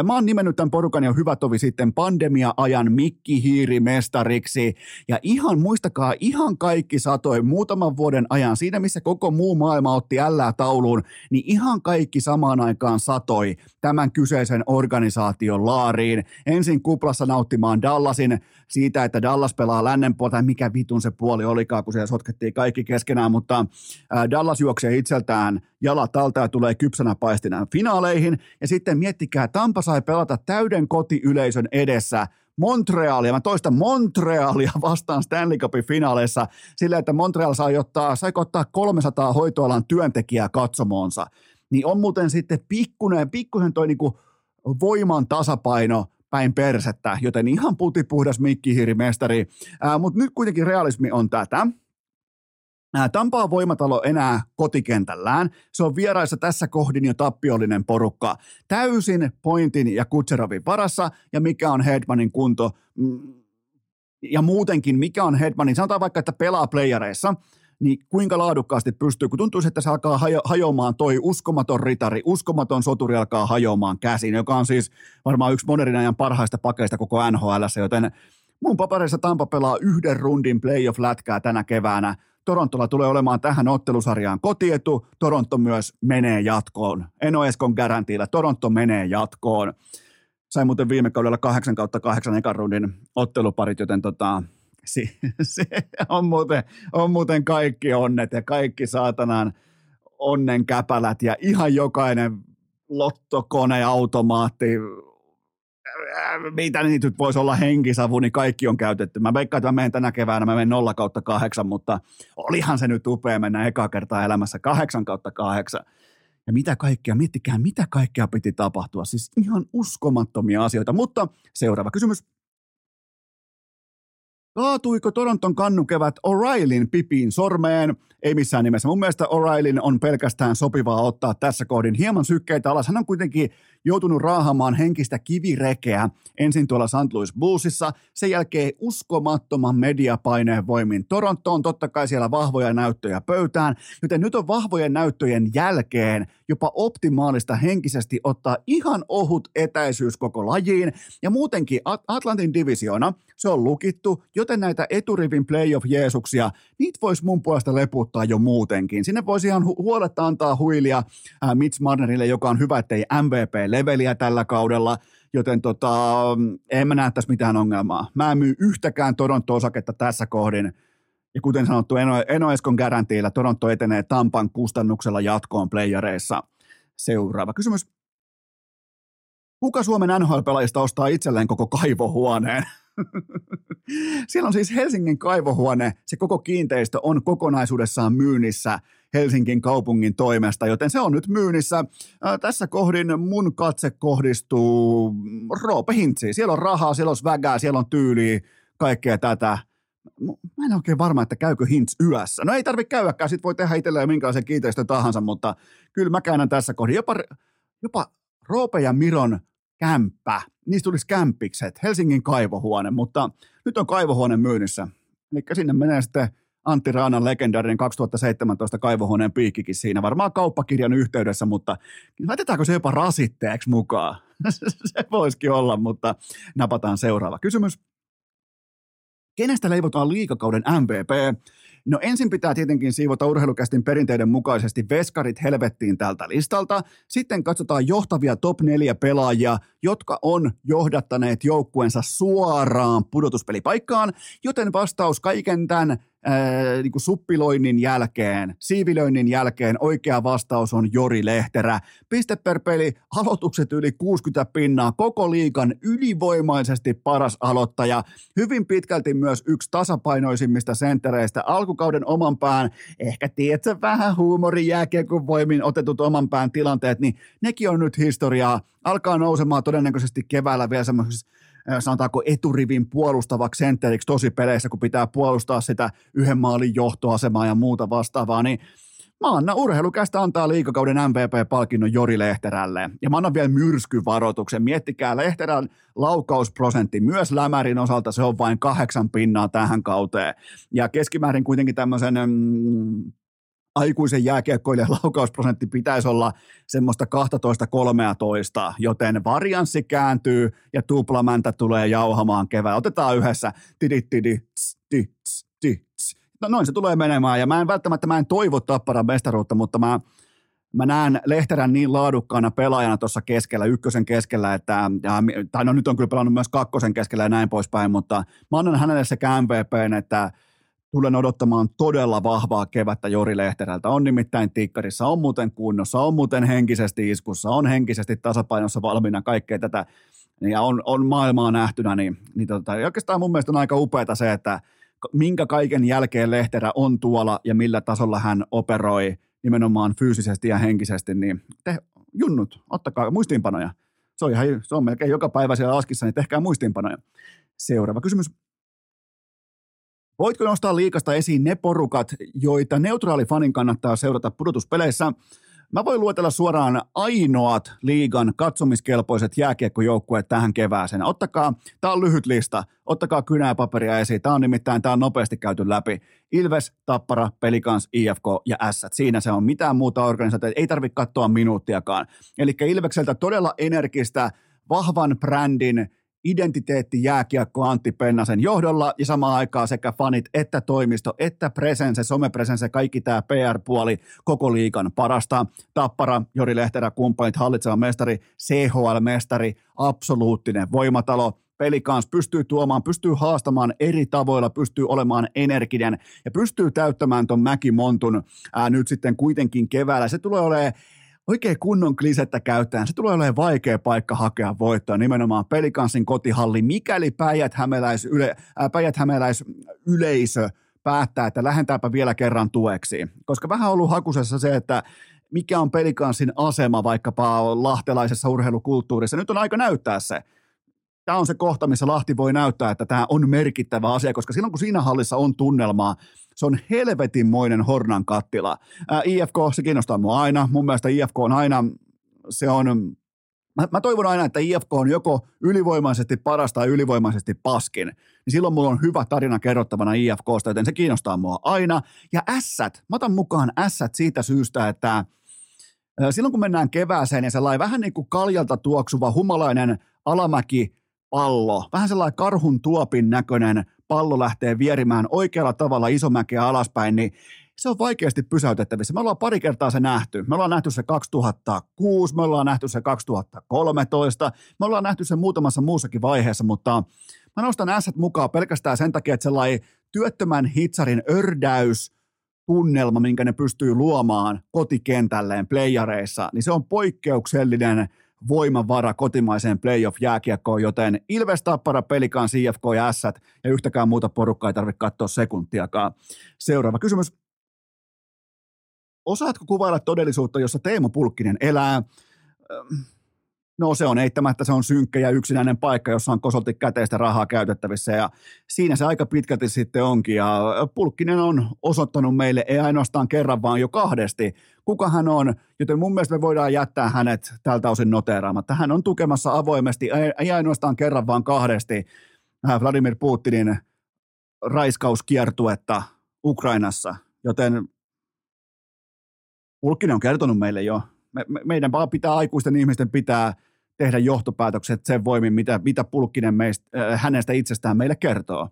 Mä oon nimennyt tämän porukan jo hyvä tovi sitten pandemia-ajan Mikki Hiiri mestariksi, ja ihan muistakaa, ihan kaikki satoi muutaman vuoden ajan, siinä missä koko muu maailma otti ällää tauluun, niin ihan kaikki kaikki samaan aikaan satoi tämän kyseisen organisaation laariin. Ensin kuplassa nauttimaan Dallasin siitä, että Dallas pelaa lännen puolta, mikä vitun se puoli olikaan, kun siellä sotkettiin kaikki keskenään, mutta Dallas juoksee itseltään jalat alta ja tulee kypsänä paistina finaaleihin. Ja sitten miettikää, Tampa sai pelata täyden kotiyleisön edessä Montrealia, mä toistan Montrealia vastaan Stanley Cupin finaaleissa sillä, että Montreal sai ottaa, sai ottaa 300 hoitoalan työntekijää katsomoonsa niin on muuten sitten pikkunen, pikkusen toi niinku voiman tasapaino päin persettä, joten ihan putipuhdas mikkihiirimestari. Mutta nyt kuitenkin realismi on tätä. Tampaa voimatalo enää kotikentällään. Se on vieraissa tässä kohdin jo tappiollinen porukka. Täysin pointin ja Kutserovin varassa. Ja mikä on Hedmanin kunto? Mm, ja muutenkin, mikä on Hedmanin? Sanotaan vaikka, että pelaa playereissa – niin kuinka laadukkaasti pystyy, kun tuntuu, että se alkaa hajo- hajoamaan toi uskomaton ritari, uskomaton soturi alkaa hajoamaan käsiin, joka on siis varmaan yksi modernin ajan parhaista pakeista koko NHL, joten mun paperissa Tampa pelaa yhden rundin playoff-lätkää tänä keväänä. Torontolla tulee olemaan tähän ottelusarjaan kotietu, Toronto myös menee jatkoon. En ole Eskon garantiilla, Toronto menee jatkoon. Sain muuten viime kaudella 8 kautta 8 ekan rundin otteluparit, joten tota, se, se on, muuten, on muuten kaikki onnet ja kaikki saatanan onnen käpälät ja ihan jokainen lottokone, automaatti, mitä niitä nyt voisi olla henkisavu, niin kaikki on käytetty. Mä veikkaan, että mä menen tänä keväänä, mä menen 0 kautta 8, mutta olihan se nyt upea mennä eka kertaa elämässä 8 kautta 8. Ja mitä kaikkea, miettikää, mitä kaikkea piti tapahtua. Siis ihan uskomattomia asioita. Mutta seuraava kysymys. Kaatuiko Toronton kannukevät O'Reillyn pipiin sormeen? Ei missään nimessä. Mun mielestä O'Reillyn on pelkästään sopivaa ottaa tässä kohdin hieman sykkeitä alas. Hän on kuitenkin joutunut raahamaan henkistä kivirekeä ensin tuolla St. Louis Bluesissa, sen jälkeen uskomattoman mediapaineen voimin Torontoon, totta kai siellä vahvoja näyttöjä pöytään, joten nyt on vahvojen näyttöjen jälkeen jopa optimaalista henkisesti ottaa ihan ohut etäisyys koko lajiin, ja muutenkin Atlantin divisiona se on lukittu, joten näitä eturivin playoff-jeesuksia, niitä voisi mun puolesta leputtaa jo muutenkin. Sinne voisi ihan hu- huoletta antaa huilia äh, Mitch Marnerille, joka on hyvä, ettei MVP-leveliä tällä kaudella, joten tota, en mä näe tässä mitään ongelmaa. Mä en myy yhtäkään Toronto-osaketta tässä kohdin, ja kuten sanottu, Eno, Eno Eskon garantiilla Toronto etenee Tampan kustannuksella jatkoon playareissa. Seuraava kysymys. Kuka Suomen NHL-pelaajista ostaa itselleen koko kaivohuoneen? Siellä on siis Helsingin kaivohuone, se koko kiinteistö on kokonaisuudessaan myynnissä Helsingin kaupungin toimesta, joten se on nyt myynnissä. Tässä kohdin mun katse kohdistuu Roope Hintsiin. Siellä on rahaa, siellä on vägää, siellä on tyyliä, kaikkea tätä. Mä en oikein varma, että käykö Hints yössä. No ei tarvitse käydäkään, sit voi tehdä itselleen minkälaisen kiinteistön tahansa, mutta kyllä mä käännän tässä kohdin. Jopa, jopa Roope ja Miron kämppä. Niistä tulisi kämppikset, Helsingin kaivohuone, mutta nyt on kaivohuone myynnissä. Eli sinne menee sitten Antti Raanan legendaarinen 2017 kaivohuoneen piikkikin siinä, varmaan kauppakirjan yhteydessä, mutta laitetaanko se jopa rasitteeksi mukaan? se voisikin olla, mutta napataan seuraava kysymys. Kenestä leivotaan liikakauden MVP? No ensin pitää tietenkin siivota urheilukästin perinteiden mukaisesti veskarit helvettiin tältä listalta. Sitten katsotaan johtavia top 4 pelaajia, jotka on johdattaneet joukkueensa suoraan pudotuspelipaikkaan, joten vastaus kaiken tämän ää, niin kuin suppiloinnin jälkeen, siivilöinnin jälkeen oikea vastaus on Jori Lehterä. Piste per peli, aloitukset yli 60 pinnaa, koko liikan ylivoimaisesti paras aloittaja. Hyvin pitkälti myös yksi tasapainoisimmista senttereistä alkukauden oman pään, ehkä tiedätkö vähän huumorin kun voimin otetut oman pään tilanteet, niin nekin on nyt historiaa. Alkaa nousemaan todennäköisesti keväällä vielä semmoisessa sanotaanko eturivin puolustavaksi sentteriksi tosi peleissä, kun pitää puolustaa sitä yhden maalin johtoasemaa ja muuta vastaavaa, niin Mä annan urheilukästä antaa liikakauden MVP-palkinnon Jori Lehterälle. Ja mä annan vielä myrskyvaroituksen. Miettikää Lehterän laukausprosentti. Myös Lämärin osalta se on vain kahdeksan pinnaa tähän kauteen. Ja keskimäärin kuitenkin tämmöisen mm, aikuisen jääkiekkoilijan laukausprosentti pitäisi olla semmoista 12-13, joten varianssi kääntyy ja tuplamäntä tulee jauhamaan kevään. Otetaan yhdessä. No noin se tulee menemään ja mä en välttämättä, mä en toivo tapparan mestaruutta, mutta mä, mä näen Lehterän niin laadukkaana pelaajana tuossa keskellä, ykkösen keskellä, että, ja, tai no nyt on kyllä pelannut myös kakkosen keskellä ja näin poispäin, mutta mä annan hänelle sekä MVPn että tulen odottamaan todella vahvaa kevättä Jori Lehterältä. On nimittäin tikkarissa, on muuten kunnossa, on muuten henkisesti iskussa, on henkisesti tasapainossa valmiina kaikkea tätä ja on, on maailmaa nähtynä, niin, niin tota, oikeastaan mun mielestä on aika upeata se, että minkä kaiken jälkeen Lehterä on tuolla ja millä tasolla hän operoi nimenomaan fyysisesti ja henkisesti, niin te junnut, ottakaa muistiinpanoja. Se on, ihan, se on melkein joka päivä siellä askissa, niin tehkää muistiinpanoja. Seuraava kysymys. Voitko nostaa liikasta esiin ne porukat, joita neutraali fanin kannattaa seurata pudotuspeleissä? Mä voin luetella suoraan ainoat liigan katsomiskelpoiset jääkiekkojoukkueet tähän kevääseen. Ottakaa, tää on lyhyt lista, ottakaa kynää ja paperia esiin. Tää on nimittäin, tää on nopeasti käyty läpi. Ilves, Tappara, Pelikans, IFK ja S. Siinä se on mitään muuta organisaatiota, ei tarvitse katsoa minuuttiakaan. Eli Ilvekseltä todella energistä, vahvan brändin, identiteetti jääkiekko Antti Pennasen johdolla ja samaan aikaan sekä fanit että toimisto että presense, somepresense, kaikki tämä PR-puoli koko liikan parasta. Tappara, Jori Lehterä, kumppanit, hallitseva mestari, CHL-mestari, absoluuttinen voimatalo, peli kanssa pystyy tuomaan, pystyy haastamaan eri tavoilla, pystyy olemaan energinen ja pystyy täyttämään tuon Mäkimontun ää, nyt sitten kuitenkin keväällä. Se tulee olemaan oikein kunnon klisettä käyttäen, se tulee olemaan vaikea paikka hakea voittoa, nimenomaan pelikanssin kotihalli, mikäli Päijät-Hämeläis, yle, äh, Päijät-Hämeläis yleisö päättää, että lähentääpä vielä kerran tueksi. Koska vähän ollut hakusessa se, että mikä on pelikanssin asema vaikkapa lahtelaisessa urheilukulttuurissa. Nyt on aika näyttää se. Tämä on se kohta, missä Lahti voi näyttää, että tämä on merkittävä asia, koska silloin kun siinä hallissa on tunnelmaa, se on helvetinmoinen hornan kattila. Ää, IFK, se kiinnostaa mua aina. Mun mielestä IFK on aina, se on Mä, mä toivon aina, että IFK on joko ylivoimaisesti paras tai ylivoimaisesti paskin. Niin silloin mulla on hyvä tarina kerrottavana IFKsta, joten se kiinnostaa mua aina. Ja ässät, mä otan mukaan ässät siitä syystä, että silloin kun mennään kevääseen ja sellainen vähän niin kuin kaljalta tuoksuva humalainen alamäki pallo, vähän sellainen karhun tuopin näköinen pallo lähtee vierimään oikealla tavalla isomäkeä alaspäin, niin se on vaikeasti pysäytettävissä. Me ollaan pari kertaa se nähty. Me ollaan nähty se 2006, me ollaan nähty se 2013, me ollaan nähty se muutamassa muussakin vaiheessa, mutta mä nostan ässät mukaan pelkästään sen takia, että sellainen työttömän hitsarin ördäys, tunnelma, minkä ne pystyy luomaan kotikentälleen playareissa, niin se on poikkeuksellinen voimavara kotimaiseen playoff-jääkiekkoon, joten Ilves, Tappara, Pelikaan, CFK ja S ja yhtäkään muuta porukkaa ei tarvitse katsoa sekuntiakaan. Seuraava kysymys osaatko kuvailla todellisuutta, jossa Teemo Pulkkinen elää? No se on eittämättä, se on synkkä ja yksinäinen paikka, jossa on kosolti käteistä rahaa käytettävissä ja siinä se aika pitkälti sitten onkin ja Pulkkinen on osoittanut meille ei ainoastaan kerran, vaan jo kahdesti, kuka hän on, joten mun mielestä me voidaan jättää hänet tältä osin noteeraamatta. Hän on tukemassa avoimesti, ei ainoastaan kerran, vaan kahdesti äh, Vladimir Putinin raiskauskiertuetta Ukrainassa, joten Pulkkinen on kertonut meille jo. Me, me, meidän vaan pitää aikuisten ihmisten pitää tehdä johtopäätökset sen voimin, mitä, mitä Pulkkinen meistä, äh, hänestä itsestään meille kertoo.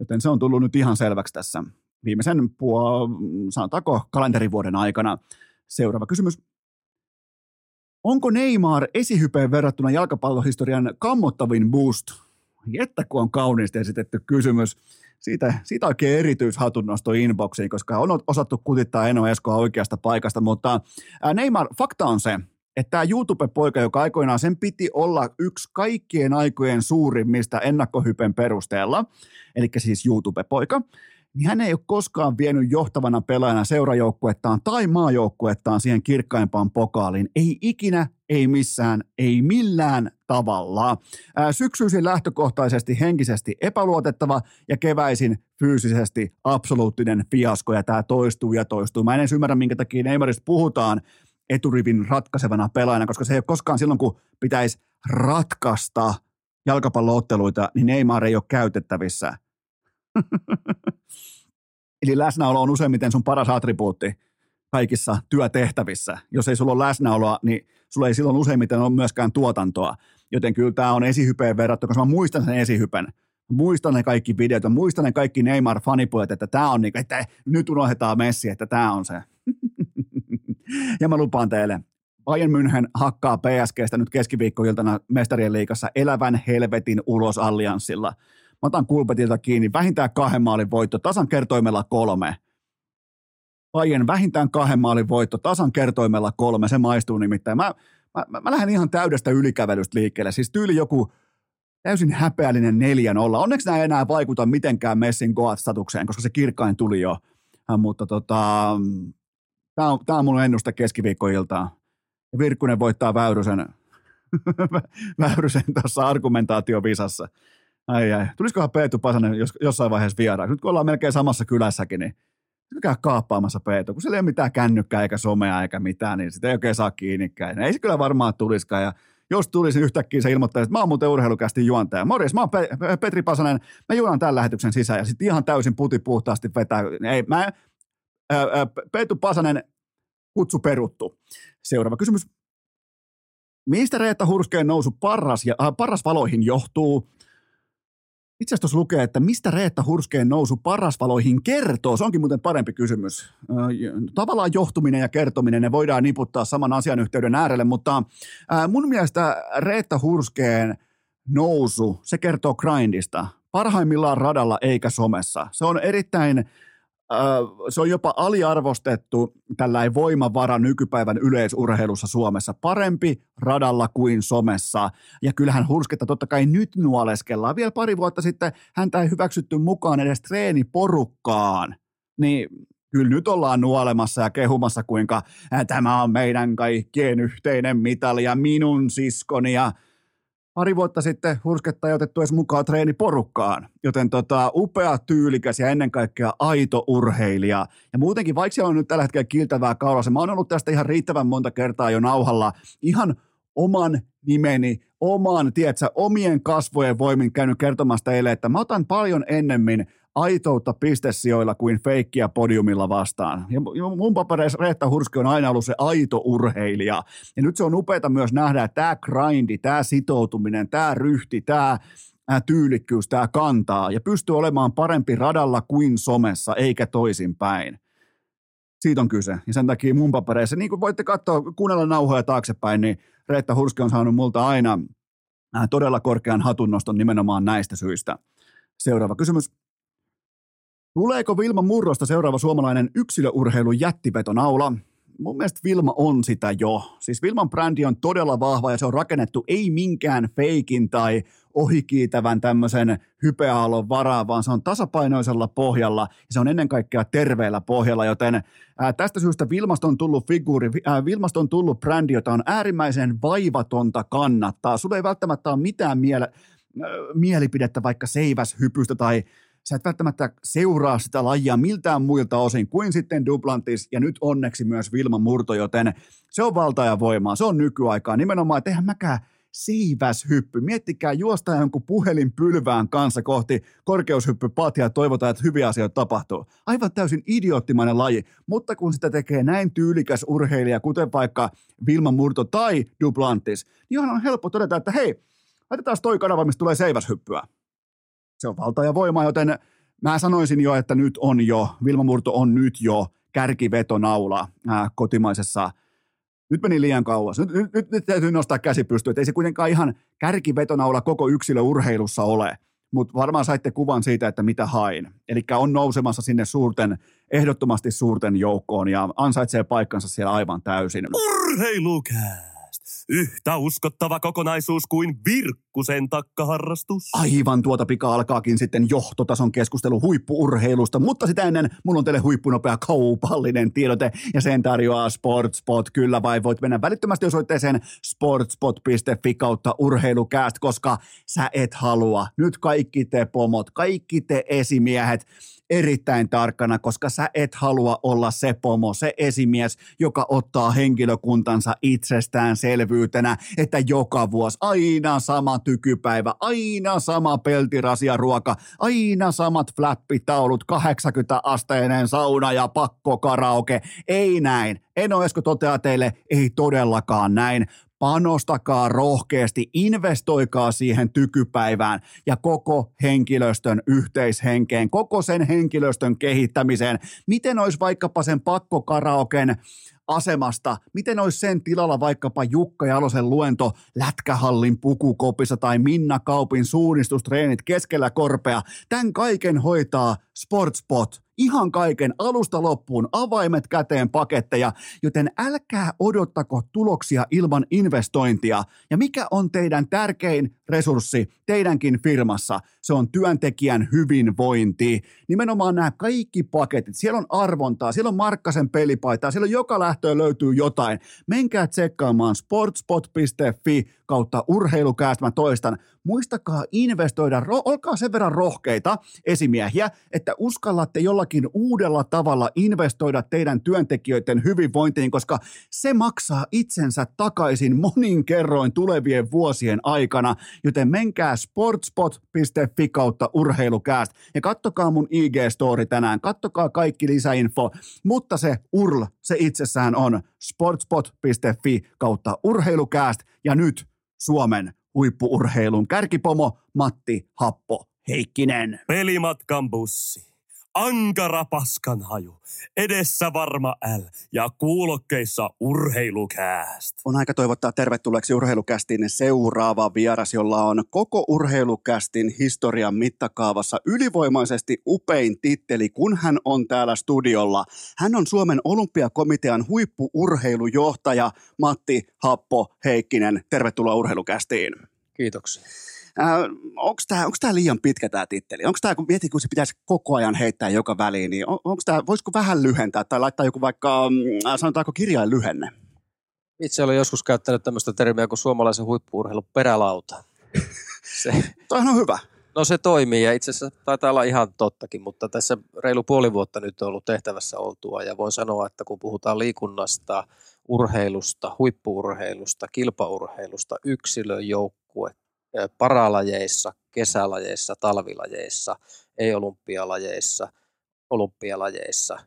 Joten se on tullut nyt ihan selväksi tässä viimeisen puol, sanotaanko kalenterivuoden aikana. Seuraava kysymys. Onko Neymar esihypeen verrattuna jalkapallohistorian kammottavin boost? Jättä kun on kauniisti esitetty kysymys. Siitä, siitä oikein erityishatunnosto inboxiin, koska on osattu kutittaa Eno Eskoa oikeasta paikasta, mutta Neymar, fakta on se, että tämä YouTube-poika, joka aikoinaan sen piti olla yksi kaikkien aikojen suurimmista ennakkohypen perusteella, eli siis YouTube-poika, niin hän ei ole koskaan vienyt johtavana pelaajana seurajoukkuettaan tai maajoukkuettaan siihen kirkkaimpaan pokaaliin. Ei ikinä, ei missään, ei millään tavalla. Syksyisin lähtökohtaisesti henkisesti epäluotettava ja keväisin fyysisesti absoluuttinen fiasko ja tämä toistuu ja toistuu. Mä en edes ymmärrä, minkä takia Neymarista puhutaan eturivin ratkaisevana pelaajana, koska se ei ole koskaan silloin, kun pitäisi ratkaista jalkapallootteluita, niin Neymar ei ole käytettävissä – Eli läsnäolo on useimmiten sun paras attribuutti kaikissa työtehtävissä. Jos ei sulla ole läsnäoloa, niin sulla ei silloin useimmiten ole myöskään tuotantoa. Joten kyllä tämä on esihypeen verrattuna, koska mä muistan sen esihypen. Muistan ne kaikki videot, muistan ne kaikki Neymar-fanipuolet, että tämä on niin, että nyt unohdetaan Messi, että tämä on se. ja mä lupaan teille, Bayern München hakkaa PSGstä nyt keskiviikkoiltana mestarien liikassa elävän helvetin ulos allianssilla – Mä otan Kulpetilta kiinni. Vähintään kahden maalin voitto, tasan kertoimella kolme. Paien vähintään kahden maalin voitto, tasan kertoimella kolme. Se maistuu nimittäin. Mä, mä, mä, mä lähden ihan täydestä ylikävelystä liikkeelle. Siis tyyli joku täysin häpeällinen neljän olla. Onneksi nämä ei enää vaikuta mitenkään Messin Goat-statukseen, koska se kirkkain tuli jo. Ja, mutta tota, tämä on, tää on mun ennuste keskiviikkoiltaan. Virkkunen voittaa Väyrysen, Väyrysen tuossa argumentaatiovisassa. Ai ai. Tulisikohan Peetu Pasanen jos, jossain vaiheessa vieraaksi? Nyt kun ollaan melkein samassa kylässäkin, niin käy kaappaamassa Peetu. Kun siellä ei ole mitään kännykkää eikä somea eikä mitään, niin sitä ei oikein saa kiinnikään. Ei se kyllä varmaan tulisikaan. Ja jos tulisi niin yhtäkkiä se ilmoittaa, että mä oon muuten urheilukästi juontaja. Morjes, mä oon Pe- Petri Pasanen, mä juonan tämän lähetyksen sisään ja sitten ihan täysin puti puhtaasti vetää. Ei, mä, ää, ää, Peetu Pasanen, kutsu peruttu. Seuraava kysymys. Mistä Reetta Hurskeen nousu parras, ja, äh, parras valoihin johtuu? Itse asiassa lukee, että mistä Reetta Hurskeen nousu parasvaloihin kertoo? Se onkin muuten parempi kysymys. Tavallaan johtuminen ja kertominen, ne voidaan niputtaa saman asian yhteyden äärelle, mutta mun mielestä Reetta Hurskeen nousu, se kertoo grindista. Parhaimmillaan radalla eikä somessa. Se on erittäin se on jopa aliarvostettu tällainen voimavara nykypäivän yleisurheilussa Suomessa. Parempi radalla kuin somessa. Ja kyllähän Hursketta totta kai nyt nuoleskellaan. Vielä pari vuotta sitten häntä ei hyväksytty mukaan edes treeniporukkaan. Niin kyllä nyt ollaan nuolemassa ja kehumassa, kuinka tämä on meidän kaikkien yhteinen mitali ja minun siskoni ja pari vuotta sitten Hursketta ei otettu edes mukaan treeniporukkaan, joten tota, upea, tyylikäs ja ennen kaikkea aito urheilija. Ja muutenkin, vaikka se on nyt tällä hetkellä kiiltävää kaulassa, mä oon ollut tästä ihan riittävän monta kertaa jo nauhalla ihan oman nimeni, oman, tiedätkö, omien kasvojen voimin käynyt kertomassa teille, että mä otan paljon ennemmin aitoutta pistesijoilla kuin feikkiä podiumilla vastaan. Ja mun papereissa Reetta Hurski on aina ollut se aito urheilija. Ja nyt se on upeaa myös nähdä, että tämä grindi, tämä sitoutuminen, tämä ryhti, tämä tyylikkyys, tämä kantaa ja pystyy olemaan parempi radalla kuin somessa, eikä toisinpäin. Siitä on kyse. Ja sen takia mun papereissa, niin kuin voitte katsoa, kuunnella nauhoja taaksepäin, niin Reetta Hurski on saanut multa aina todella korkean hatunnoston nimenomaan näistä syistä. Seuraava kysymys. Tuleeko Vilma Murrosta seuraava suomalainen yksilöurheilun jättivetonaula? Mun mielestä Vilma on sitä jo. Siis Vilman brändi on todella vahva ja se on rakennettu ei minkään feikin tai ohikiitävän tämmöisen hypeaallon varaa, vaan se on tasapainoisella pohjalla ja se on ennen kaikkea terveellä pohjalla, joten ää, tästä syystä Vilmasta on tullut figuuri, ää, Vilmasta on tullut brändi, jota on äärimmäisen vaivatonta kannattaa. Sulla ei välttämättä ole mitään miele, mielipidettä vaikka seiväshypystä tai sä et välttämättä seuraa sitä lajia miltään muilta osin kuin sitten Duplantis ja nyt onneksi myös Vilma Murto, joten se on valta ja voimaa, se on nykyaikaa. Nimenomaan, että eihän mäkään hyppy. Miettikää juosta jonkun puhelin pylvään kanssa kohti korkeushyppypatia ja toivotaan, että hyviä asioita tapahtuu. Aivan täysin idioottimainen laji, mutta kun sitä tekee näin tyylikäs urheilija, kuten vaikka Vilma Murto tai Duplantis, niin on helppo todeta, että hei, laitetaan toi kanava, mistä tulee seiväshyppyä se on valta ja voima, joten mä sanoisin jo, että nyt on jo, Vilma Murto on nyt jo kärkivetonaula ää, kotimaisessa nyt meni liian kauas. Nyt, nyt, nyt, täytyy nostaa käsi pystyyn, että ei se kuitenkaan ihan kärkivetonaula koko yksilöurheilussa ole, mutta varmaan saitte kuvan siitä, että mitä hain. Eli on nousemassa sinne suurten, ehdottomasti suurten joukkoon ja ansaitsee paikkansa siellä aivan täysin. Urheilukää! Yhtä uskottava kokonaisuus kuin Virkkusen takkaharrastus. Aivan tuota pika alkaakin sitten johtotason keskustelu huippuurheilusta, mutta sitä ennen mulla on teille huippunopea kaupallinen tiedote ja sen tarjoaa Sportspot. Kyllä vai voit mennä välittömästi osoitteeseen sportspot.fi kautta urheilukääst, koska sä et halua. Nyt kaikki te pomot, kaikki te esimiehet, erittäin tarkkana, koska sä et halua olla se pomo, se esimies, joka ottaa henkilökuntansa itsestäänselvyytenä, että joka vuosi aina sama tykypäivä, aina sama peltirasia ruoka, aina samat flappitaulut, 80-asteinen sauna ja pakko karaoke. Ei näin. Eno Esko toteaa teille, ei todellakaan näin panostakaa rohkeasti, investoikaa siihen tykypäivään ja koko henkilöstön yhteishenkeen, koko sen henkilöstön kehittämiseen. Miten olisi vaikkapa sen pakkokaraoken asemasta, miten olisi sen tilalla vaikkapa Jukka Jalosen luento Lätkähallin pukukopissa tai Minna Kaupin suunnistustreenit keskellä korpea. Tämän kaiken hoitaa Sportspot – ihan kaiken alusta loppuun, avaimet käteen paketteja, joten älkää odottako tuloksia ilman investointia. Ja mikä on teidän tärkein resurssi teidänkin firmassa? Se on työntekijän hyvinvointi. Nimenomaan nämä kaikki paketit, siellä on arvontaa, siellä on Markkasen pelipaitaa, siellä on joka lähtöön löytyy jotain. Menkää tsekkaamaan sportspot.fi kautta urheilukäästä, mä toistan. Muistakaa investoida, ro- olkaa sen verran rohkeita esimiehiä, että uskallatte jollakin uudella tavalla investoida teidän työntekijöiden hyvinvointiin, koska se maksaa itsensä takaisin monin kerroin tulevien vuosien aikana, joten menkää sportspot.fi kautta urheilukääst. Ja kattokaa mun IG-story tänään, kattokaa kaikki lisäinfo, mutta se URL, se itsessään on sportspot.fi kautta urheilukääst. Ja nyt Suomen huippuurheilun kärkipomo Matti Happo Heikkinen. Pelimatkan bussi ankara paskanhaju, edessä varma L ja kuulokkeissa urheilukääst. On aika toivottaa tervetulleeksi urheilukästin seuraava vieras, jolla on koko urheilukästin historian mittakaavassa ylivoimaisesti upein titteli, kun hän on täällä studiolla. Hän on Suomen olympiakomitean huippuurheilujohtaja Matti Happo Heikkinen. Tervetuloa urheilukästiin. Kiitoksia. Äh, onko tämä onks tää liian pitkä tämä titteli? Onko tämä, kun mieti, kun se pitäisi koko ajan heittää joka väliin, niin on, onko tämä, voisiko vähän lyhentää tai laittaa joku vaikka, mm, sanotaanko kirjain lyhenne? Itse olen joskus käyttänyt tämmöistä termiä kuin suomalaisen huippuurheilun perälauta. Se, Toi on hyvä. No se toimii ja itse asiassa taitaa olla ihan tottakin, mutta tässä reilu puoli vuotta nyt on ollut tehtävässä oltua ja voin sanoa, että kun puhutaan liikunnasta, urheilusta, huippuurheilusta, kilpaurheilusta, yksilöjoukkue, paralajeissa, kesälajeissa, talvilajeissa, ei-olympialajeissa, olympialajeissa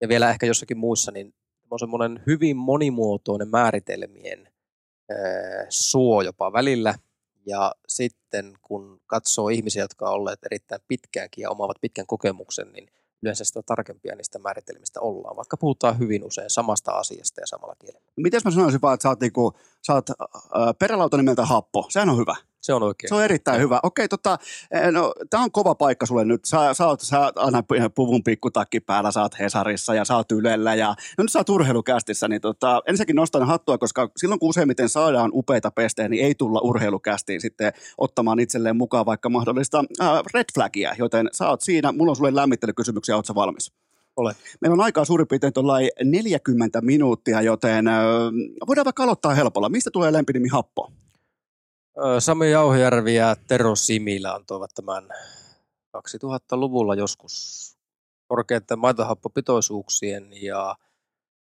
ja vielä ehkä jossakin muissa, niin on semmoinen hyvin monimuotoinen määritelmien suo jopa välillä. Ja sitten kun katsoo ihmisiä, jotka ovat olleet erittäin pitkäänkin ja omaavat pitkän kokemuksen, niin yleensä sitä tarkempia niistä määritelmistä ollaan, vaikka puhutaan hyvin usein samasta asiasta ja samalla kielellä. Miten mä sanoisin vaan, että sä oot, niinku, sä oot äh, perälauta nimeltä Happo, sehän on hyvä. Se on oikein. Se on erittäin hyvä. Okei, tota, eh, no, tämä on kova paikka sulle nyt. Sä, sä, oot, sä aina puvun pikkutakki päällä, sä oot Hesarissa ja sä oot Ylellä ja no nyt sä oot urheilukästissä, niin tota, ensinnäkin nostan hattua, koska silloin kun useimmiten saadaan upeita pestejä, niin ei tulla urheilukästiin sitten ottamaan itselleen mukaan vaikka mahdollista äh, red flagia, joten sä oot siinä. Mulla on sulle lämmittelykysymyksiä, oot sä valmis? Olen. Meillä on aikaa suurin piirtein 40 minuuttia, joten äh, voidaan vaikka aloittaa helpolla. Mistä tulee lempinimi Happo? Sami Jauhjärvi ja Tero Similä antoivat tämän 2000-luvulla joskus korkeiden maitohappopitoisuuksien ja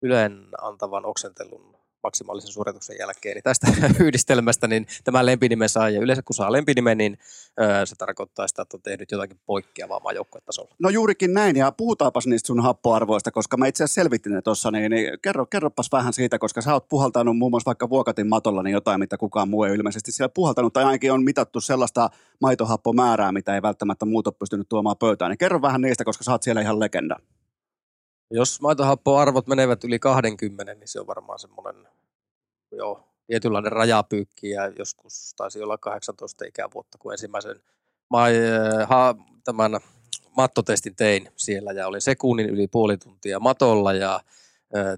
ylen antavan oksentelun maksimaalisen suorituksen jälkeen. Niin tästä yhdistelmästä niin tämä lempinimen saa, ja yleensä kun saa lempinimen, niin öö, se tarkoittaa sitä, että on tehnyt jotakin poikkeavaa maajoukkuetasolla. No juurikin näin, ja puhutaanpas niistä sun happoarvoista, koska mä itse asiassa selvittin ne tuossa, niin, niin kerro, kerropas vähän siitä, koska sä oot puhaltanut muun muassa vaikka Vuokatin matolla niin jotain, mitä kukaan muu ei ilmeisesti siellä puhaltanut, tai ainakin on mitattu sellaista maitohappomäärää, mitä ei välttämättä muut ole pystynyt tuomaan pöytään. Niin kerro vähän niistä, koska sä oot siellä ihan legenda. Jos maitohappoarvot menevät yli 20, niin se on varmaan semmoinen jo tietynlainen rajapyykki ja joskus taisi olla 18 ikävuotta, kun ensimmäisen ma- ha, tämän mattotestin tein siellä ja olin sekunnin yli puoli tuntia matolla ja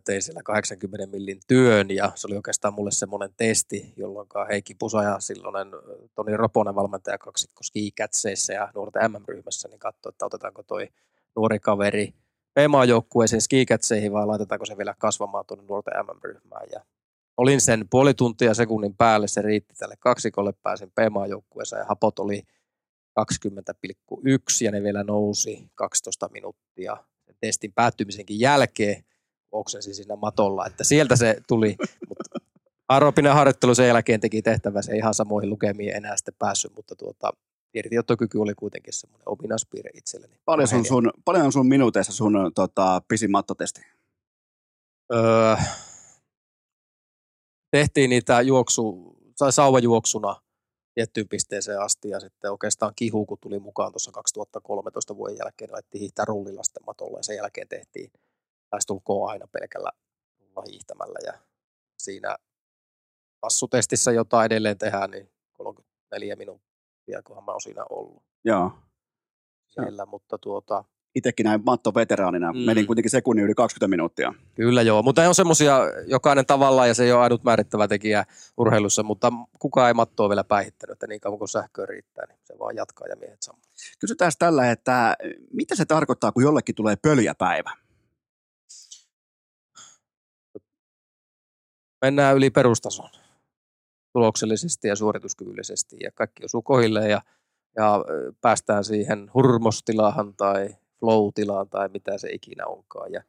tein siellä 80 millin työn ja se oli oikeastaan mulle semmoinen testi, jolloin Heikki Pusa ja silloinen Toni Roponen valmentaja kaksikko ski ja nuorten MM-ryhmässä, niin katsoi, että otetaanko toi nuori kaveri PMA-joukkueeseen skikätseihin vai laitetaanko se vielä kasvamaan tuonne nuorten MM-ryhmään. Ja olin sen puoli tuntia sekunnin päälle, se riitti tälle kaksikolle, pääsin PMA-joukkueeseen ja hapot oli 20,1 ja ne vielä nousi 12 minuuttia testin päättymisenkin jälkeen oksensi siinä matolla, että sieltä se tuli, mutta aerobinen harjoittelu sen jälkeen teki tehtävänsä, ei ihan samoihin lukemiin enää sitten päässyt, mutta tuota, irtiottokyky oli kuitenkin semmoinen ominaispiirre itselleni. Paljon, sun, sun, paljon on sun minuuteissa sun tota, pisin mattotesti? Öö, tehtiin niitä juoksu, tai sauvajuoksuna tiettyyn pisteeseen asti ja sitten oikeastaan kihu, kun tuli mukaan tuossa 2013 vuoden jälkeen, laitettiin hiihtää rullilla sitten matolla ja sen jälkeen tehtiin lähestulkoon aina pelkällä hiihtämällä ja siinä passutestissä, jota edelleen tehdään, niin 34 minuuttia, kunhan mä oon siinä ollut. Joo. Siellä, mutta tuota, itsekin näin Matto-veteraanina, mm. menin kuitenkin sekunnin yli 20 minuuttia. Kyllä joo, mutta on semmoisia jokainen tavallaan ja se ei ole ainut määrittävä tekijä urheilussa, mutta kukaan ei Mattoa vielä päihittänyt, että niin kauan kuin sähköä riittää, niin se vaan jatkaa ja miehet samaa. Kysytään tällä, että mitä se tarkoittaa, kun jollekin tulee pöljäpäivä? Mennään yli perustason tuloksellisesti ja suorituskyvyllisesti ja kaikki osuu kohille ja, ja päästään siihen hurmostilahan tai flow-tilaan tai mitä se ikinä onkaan. Ja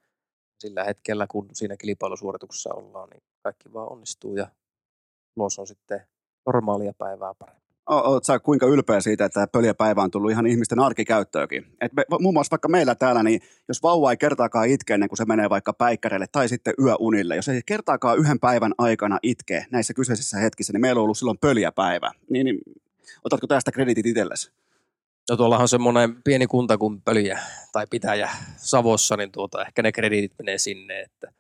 sillä hetkellä, kun siinä kilpailusuorituksessa ollaan, niin kaikki vaan onnistuu ja tulos on sitten normaalia päivää parempi. Oletko sä kuinka ylpeä siitä, että pöljäpäivä on tullut ihan ihmisten arkikäyttöökin? Et me, muun muassa vaikka meillä täällä, niin jos vauva ei kertaakaan itke ennen kuin se menee vaikka päikkäreille tai sitten yöunille, jos ei kertaakaan yhden päivän aikana itke näissä kyseisissä hetkissä, niin meillä on ollut silloin pöljäpäivä. Niin, niin otatko tästä kreditit itsellesi? No tuollahan on semmoinen pieni kunta kuin Pölyjä tai Pitäjä Savossa, niin tuota, ehkä ne krediitit menee sinne. Että,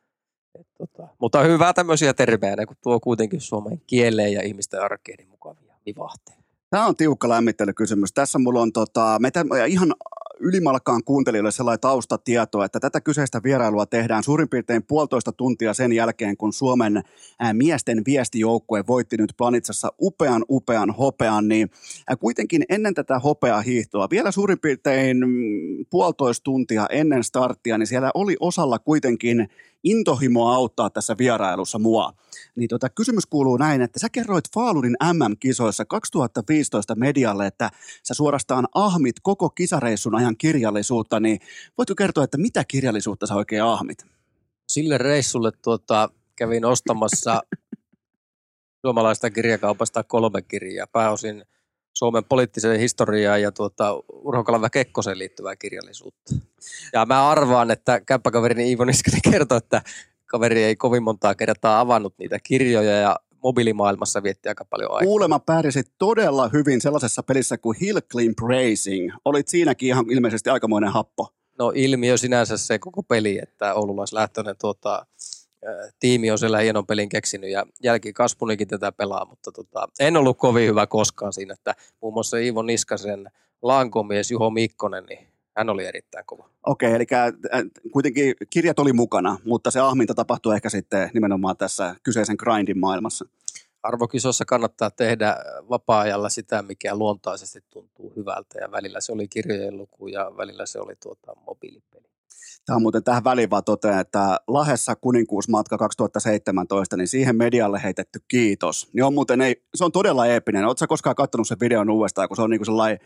et, tota. Mutta hyvää tämmöisiä tervejä, kun tuo kuitenkin suomen kieleen ja ihmisten arkeen niin mukavia vivahteita. Tämä on tiukka lämmittelykysymys. Tässä mulla on tota, meitä, ihan ylimalkaan kuuntelijoille sellainen taustatieto, että tätä kyseistä vierailua tehdään suurin piirtein puolitoista tuntia sen jälkeen, kun Suomen miesten viestijoukkue voitti nyt Planitsassa upean upean hopean, niin kuitenkin ennen tätä hopeaa hiihtoa, vielä suurin piirtein puolitoista tuntia ennen starttia, niin siellä oli osalla kuitenkin intohimoa auttaa tässä vierailussa mua. Niin tota, kysymys kuuluu näin, että sä kerroit Faalurin MM-kisoissa 2015 medialle, että sä suorastaan ahmit koko kisareissun ajan kirjallisuutta, niin voitko kertoa, että mitä kirjallisuutta sä oikein ahmit? Sille reissulle tuota, kävin ostamassa suomalaista kirjakaupasta kolme kirjaa, pääosin – Suomen poliittiseen historiaan ja tuota, Urho Kaleva Kekkoseen liittyvää kirjallisuutta. Ja mä arvaan, että käppäkaverini Iivo Niskanen kertoo, että kaveri ei kovin montaa kertaa avannut niitä kirjoja ja mobiilimaailmassa vietti aika paljon aikaa. Kuulema pärjäsit todella hyvin sellaisessa pelissä kuin Hill Clean Racing. Olit siinäkin ihan ilmeisesti aikamoinen happo. No ilmiö sinänsä se koko peli, että oululaislähtöinen tuota, tiimi on siellä hienon pelin keksinyt ja jälkikasvunikin tätä pelaa, mutta tota, en ollut kovin hyvä koskaan siinä, että muun muassa Iivo Niskasen lankomies Juho Mikkonen, niin hän oli erittäin kova. Okei, eli kuitenkin kirjat oli mukana, mutta se ahminta tapahtui ehkä sitten nimenomaan tässä kyseisen grindin maailmassa. Arvokisossa kannattaa tehdä vapaa-ajalla sitä, mikä luontaisesti tuntuu hyvältä ja välillä se oli kirjojen luku ja välillä se oli tuota mobiilipeli. Tämä on muuten tähän väliin vaan totean, että Lahessa kuninkuusmatka 2017, niin siihen medialle heitetty kiitos. Niin on muuten, ei, se on todella eeppinen. Oletko koskaan katsonut sen videon uudestaan, kun se on niin kuin sellainen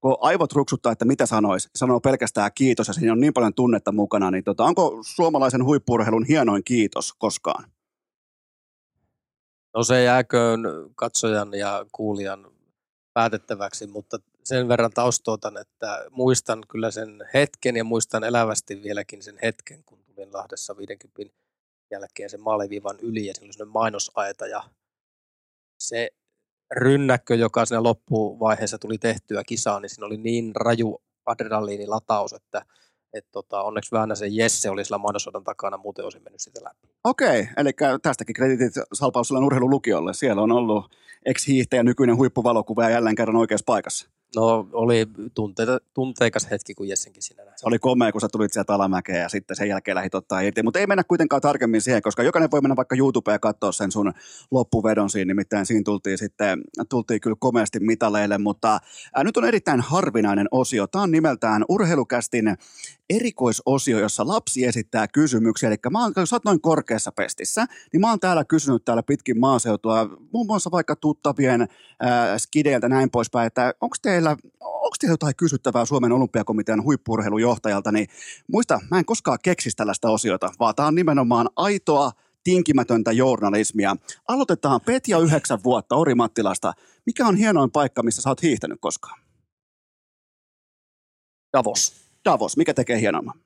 kun aivot ruksuttaa, että mitä sanois, sanoo pelkästään kiitos ja siinä on niin paljon tunnetta mukana, niin tota, onko suomalaisen huippurheilun hienoin kiitos koskaan? No se jääköön katsojan ja kuulijan päätettäväksi, mutta sen verran taustoitan, että muistan kyllä sen hetken ja muistan elävästi vieläkin sen hetken, kun tulin Lahdessa 50 jälkeen sen maaliviivan yli ja silloin mainosaita ja se rynnäkkö, joka siinä loppuvaiheessa tuli tehtyä kisaan, niin siinä oli niin raju adrenaliinilataus, että et tota, onneksi sen Jesse oli sillä mainosodan takana, muuten olisin mennyt sitä läpi. Okei, eli tästäkin kreditit Salpausselän urheilulukiolle. Siellä on ollut ex-hiihtäjä, nykyinen huippuvalokuva ja jälleen kerran oikeassa paikassa. No oli tunteita, tunteikas hetki, kun Jessenkin siinä näin. Se oli komea, kun sä tulit sieltä alamäkeen ja sitten sen jälkeen lähdit ottaa irti. Mutta ei mennä kuitenkaan tarkemmin siihen, koska jokainen voi mennä vaikka YouTubeen ja katsoa sen sun loppuvedon siinä. Nimittäin siinä tultiin sitten, tultiin kyllä komeasti mitaleille, mutta ää, nyt on erittäin harvinainen osio. Tämä on nimeltään Urheilukästin erikoisosio, jossa lapsi esittää kysymyksiä. Eli mä oon, sä oot noin korkeassa pestissä, niin mä oon täällä kysynyt täällä pitkin maaseutua, muun muassa vaikka tuttavien ää, skideiltä näin poispäin, että onko teillä, onko teillä jotain kysyttävää Suomen olympiakomitean huippurheilujohtajalta, niin muista, mä en koskaan keksisi tällaista osiota, vaan tämä on nimenomaan aitoa, tinkimätöntä journalismia. Aloitetaan Petja yhdeksän vuotta Orimattilasta. Mikä on hienoin paikka, missä sä oot hiihtänyt koskaan? Davos. Davos, mikä tekee hienomman?